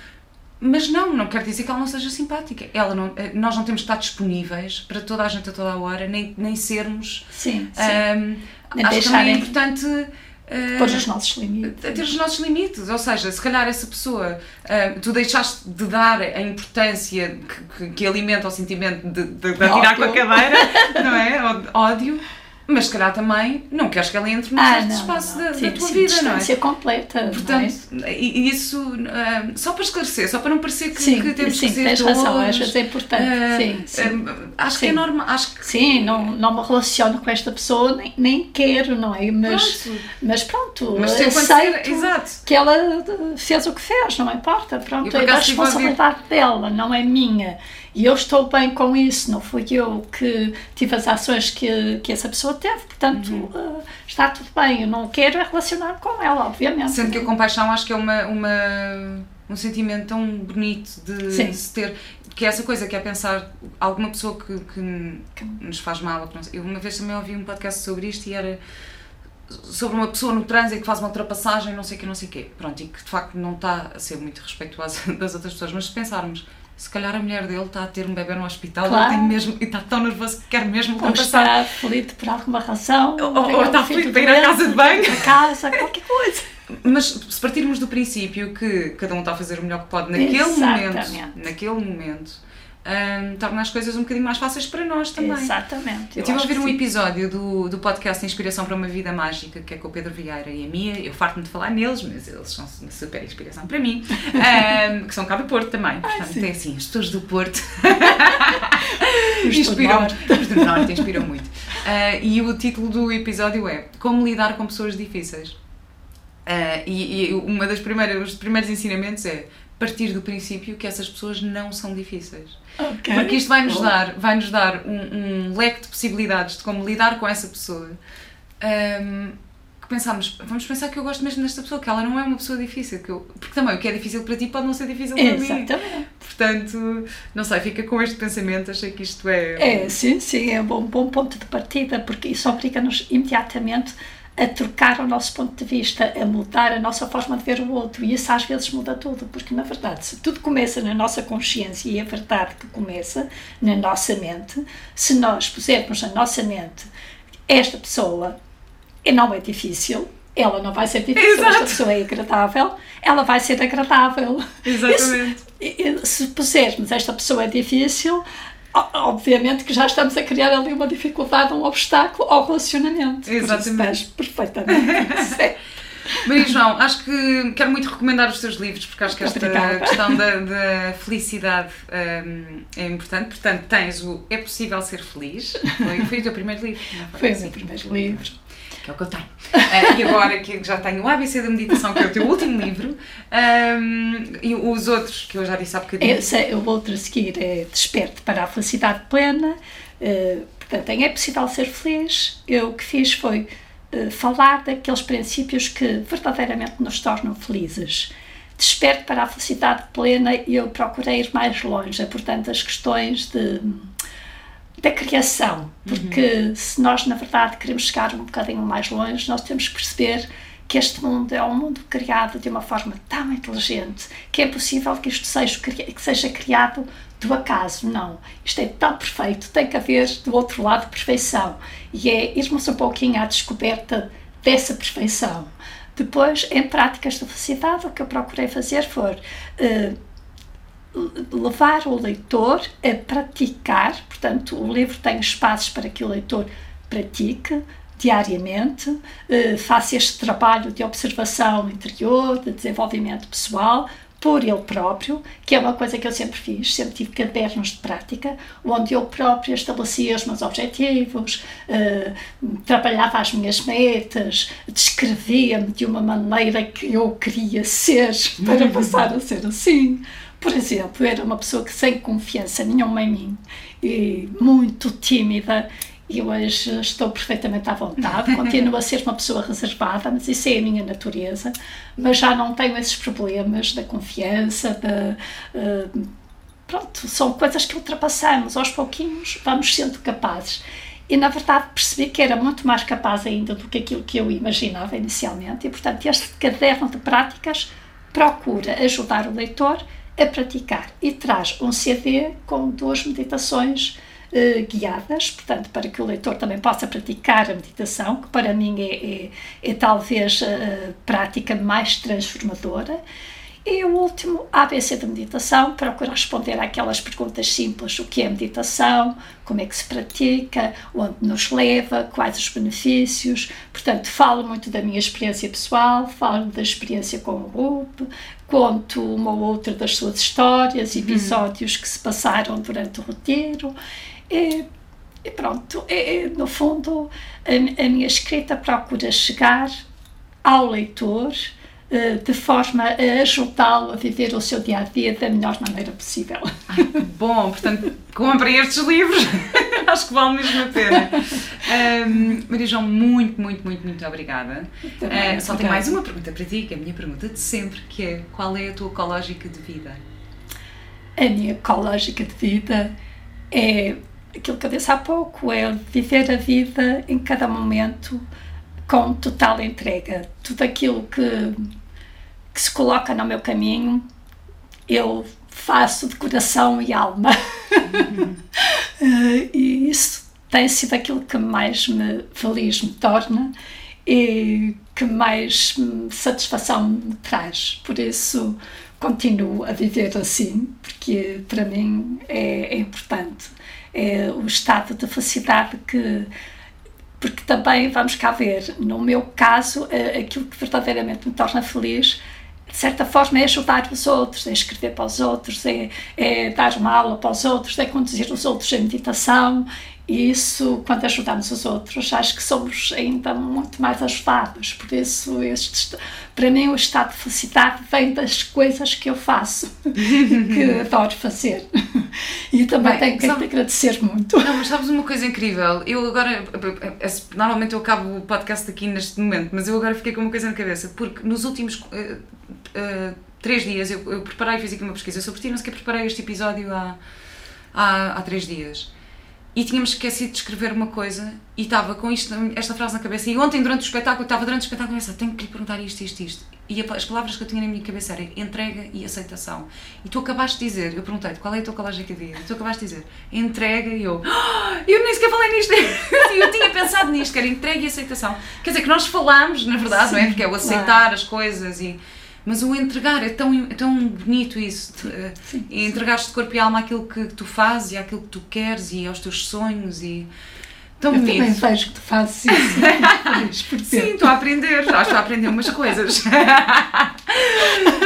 Mas não, não quer dizer que ela não seja simpática. Ela não, eh, nós não temos de estar disponíveis para toda a gente a toda a hora, nem, nem sermos. Sim, sim. ahm, Nem acho que também é importante. Ah, Pôr os nossos limites. a ter os nossos limites, ou seja, se calhar essa pessoa, ah, tu deixaste de dar a importância que, que, que alimenta o sentimento de, de, de atirar com a cadeira, não é? Ódio, mas se calhar também não queres que ela entre no Ah, certo não, espaço não, não. Da, Sim, da tua sim, vida, não é? completa. é? Portanto, e isso, ah, só para esclarecer, só para não parecer que, sim, que temos sim, que tens razão, às vezes é importante. ah, sim, sim. ah, acho que é normal, acho que Sim, não, não me relaciono com esta pessoa, nem, nem quero, não é? Mas Pronto. mas pronto, Mas aceito exato. que ela fez o que fez, não importa, pronto, é da a responsabilidade dela, não é minha. E eu estou bem com isso, não fui eu que tive as ações que, que essa pessoa teve, portanto Uhum. eh, está tudo bem. Eu não quero é relacionar com ela, obviamente. Sendo que a compaixão acho que é uma, uma, um sentimento tão bonito de Sim. se ter. Que é essa coisa que é pensar alguma pessoa que, que nos faz mal. que Eu uma vez também ouvi um podcast sobre isto e era sobre uma pessoa no trânsito que faz uma ultrapassagem, não sei o que, não sei o quê. Pronto, e que de facto não está a ser muito respeituosa (laughs) das outras pessoas. Mas se pensarmos, se calhar a mulher dele está a ter um bebê no hospital Claro. tem mesmo, e está tão nervoso que quer mesmo Ou ultrapassar. está aflito por alguma razão, Ou- ou um está aflito para ir à casa de banho. para casa, qualquer coisa. Mas se partirmos do princípio que cada um está a fazer o melhor que pode naquele Exatamente. momento, naquele momento, hum, torna as coisas um bocadinho mais fáceis para nós também. Exatamente. Eu estive a ouvir um sim. episódio do, do podcast Inspiração para uma Vida Mágica, que é com o Pedro Vieira e a Mia. Eu farto-me de falar neles, mas eles são uma super inspiração para mim. (laughs) Hum, que são cá do Porto também. Portanto, sim. tem assim, as pessoas do Porto inspiram, os do Norte inspiram muito. Ah, e o título do episódio é Como lidar com pessoas difíceis. Ah, e, e uma das primeiras, os primeiros ensinamentos é partir do princípio que essas pessoas não são difíceis. Ok. Porque isto vai-nos dar, vai -nos dar um, um leque de possibilidades de como lidar com essa pessoa. Ahm, que pensamos, vamos pensar que eu gosto mesmo desta pessoa, que ela não é uma pessoa difícil. Que eu, porque também o que é difícil para ti pode não ser difícil para mim. Exatamente. Portanto, não sei, fica com este pensamento, achei que isto é. É, sim, sim, é um bom, bom ponto de partida, porque isso obriga-nos imediatamente a trocar o nosso ponto de vista, a mudar a nossa forma de ver o outro. E isso às vezes muda tudo, porque na verdade, se tudo começa na nossa consciência, e é verdade que começa na nossa mente, se nós pusermos na nossa mente esta pessoa e não é difícil, ela não vai ser difícil, Exato. esta pessoa é agradável, ela vai ser agradável. Exatamente. E- e Se pusermos esta pessoa é difícil, obviamente que já estamos a criar ali uma dificuldade, um obstáculo ao relacionamento. Exatamente. estás perfeitamente (laughs) certo. Maria João, acho que quero muito recomendar os teus livros, porque acho que esta Obrigada. questão da, da felicidade hum, é importante. Portanto, tens o É Possível Ser Feliz, foi, foi o teu primeiro livro. não Foi o meu primeiro livro. Que é o que eu tenho. Ah, e agora que já tenho o ABC da Meditação, que é o teu último livro, ahm, e os outros, que eu já disse há bocadinho. Esse, é- o outro a seguir é Desperte para a Felicidade Plena. Eh, portanto, em É Possível Ser Feliz, eu o que fiz foi eh, falar daqueles princípios que verdadeiramente nos tornam felizes. Desperte para a Felicidade Plena eu procurei ir mais longe, é, portanto, as questões de da criação, porque se nós na verdade queremos chegar um bocadinho mais longe, nós temos que perceber que este mundo é um mundo criado de uma forma tão inteligente que é possível que isto seja, que seja criado do acaso, não. Isto é tão perfeito, tem que haver do outro lado perfeição. E é irmos um pouquinho à descoberta dessa perfeição. Depois, em práticas da felicidade, o que eu procurei fazer foi uh, levar o leitor a praticar, portanto, o livro tem espaços para que o leitor pratique diariamente, uh, faça este trabalho de observação interior, de desenvolvimento pessoal, por ele próprio, que é uma coisa que eu sempre fiz, sempre tive cadernos de prática, onde eu própria estabelecia os meus objetivos, uh, trabalhava as minhas metas, descrevia-me de uma maneira que eu queria ser (laughs) para passar a ser assim. Por exemplo, era uma pessoa que sem confiança nenhuma em mim e muito tímida e hoje estou perfeitamente à vontade, (laughs) continuo a ser uma pessoa reservada, mas isso é a minha natureza, mas já não tenho esses problemas da confiança, da, uh, pronto, são coisas que ultrapassamos, aos pouquinhos vamos sendo capazes. E na verdade percebi que era muito mais capaz ainda do que aquilo que eu imaginava inicialmente, e portanto este caderno de práticas procura ajudar o leitor a praticar e traz um CD com duas meditações eh, guiadas, portanto, para que o leitor também possa praticar a meditação, que para mim é, é, é talvez a prática mais transformadora. E o último, ABC da meditação, procura responder àquelas perguntas simples: o que é meditação, como é que se pratica, onde nos leva, quais os benefícios. Portanto, falo muito da minha experiência pessoal, falo da experiência com o grupo, conto uma ou outra das suas histórias, uhum. episódios uhum. que se passaram durante o roteiro. E, e pronto, e, no fundo, a, a, minha escrita procura chegar ao leitor de forma a ajudá-lo a viver o seu dia a dia da melhor maneira possível. bom, portanto, comprem estes livros, (laughs) acho que vale mesmo a pena. Um, Maria João, muito, muito, muito, muito obrigada. uh, só tenho mais uma pergunta para ti, que é a minha pergunta de sempre, que é qual é a tua ecológica de vida? A minha ecológica de vida é aquilo que eu disse há pouco, é viver a vida em cada momento com total entrega. Tudo aquilo que, que se coloca no meu caminho, eu faço de coração e alma. Uhum. (laughs) e isso tem sido aquilo que mais me feliz me torna e que mais satisfação me traz. Por isso continuo a viver assim, porque para mim é, é importante é o estado de felicidade que porque também vamos cá ver, no meu caso, é aquilo que verdadeiramente me torna feliz, de certa forma, é ajudar os outros, é escrever para os outros, é, é dar uma aula para os outros, é conduzir os outros em meditação, e isso, quando ajudamos os outros, acho que somos ainda muito mais ajudados. Por isso, este, para mim, o estado de felicidade vem das coisas que eu faço, (laughs) que (laughs) adoro fazer. E também Bem, tenho que sabe, agradecer muito. Não, mas sabes uma coisa incrível? Eu agora, normalmente eu acabo o podcast aqui neste momento, mas eu agora fiquei com uma coisa na cabeça, porque nos últimos uh, uh, três dias eu, eu preparei e fiz aqui uma pesquisa sobre ti, não sei que preparei este episódio há, há, há três dias e tínhamos esquecido de escrever uma coisa e estava com isto, esta frase na cabeça. E ontem, durante o espetáculo, estava durante o espetáculo a pensar: tenho que lhe perguntar isto, isto, isto. E as palavras que eu tinha na minha cabeça eram entrega e aceitação. E tu acabaste de dizer, eu perguntei-te qual é a tua colagem que havia, e tu acabaste de dizer entrega e eu, oh, eu nem sequer falei nisto. (laughs) eu tinha pensado nisto, que era entrega e aceitação. Quer dizer, que nós falámos, na verdade, Sim, não é? Porque é o aceitar claro. as coisas e mas o entregar é tão, é tão bonito isso. Entregar-te de corpo e alma àquilo que tu fazes e àquilo que tu queres e aos teus sonhos e Tão eu também vejo que tu fazes isso. (laughs) Sim, estou a aprender, já estou a aprender umas coisas. (laughs)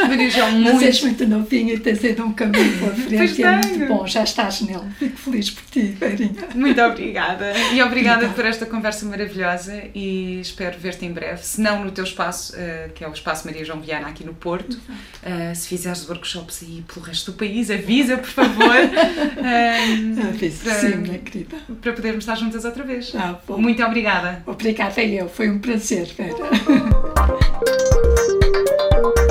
Maria João, muito... Mas és muito novinha e tens ainda um caminho pela frente é muito bom, já estás nele. Fico feliz por ti, Verinha. Muito obrigada. E obrigada por esta conversa maravilhosa e espero ver-te em breve, se não no teu espaço, uh, que é o Espaço Maria João Viana aqui no Porto. Uh, se fizeres workshops aí pelo resto do país, avisa, por favor. (laughs) Uh, Aviso, para, sim, minha querida. Para podermos estar juntas outra outra vez. Ah, Muito obrigada. Obrigada eu, foi um prazer, Vera. Tá (laughs)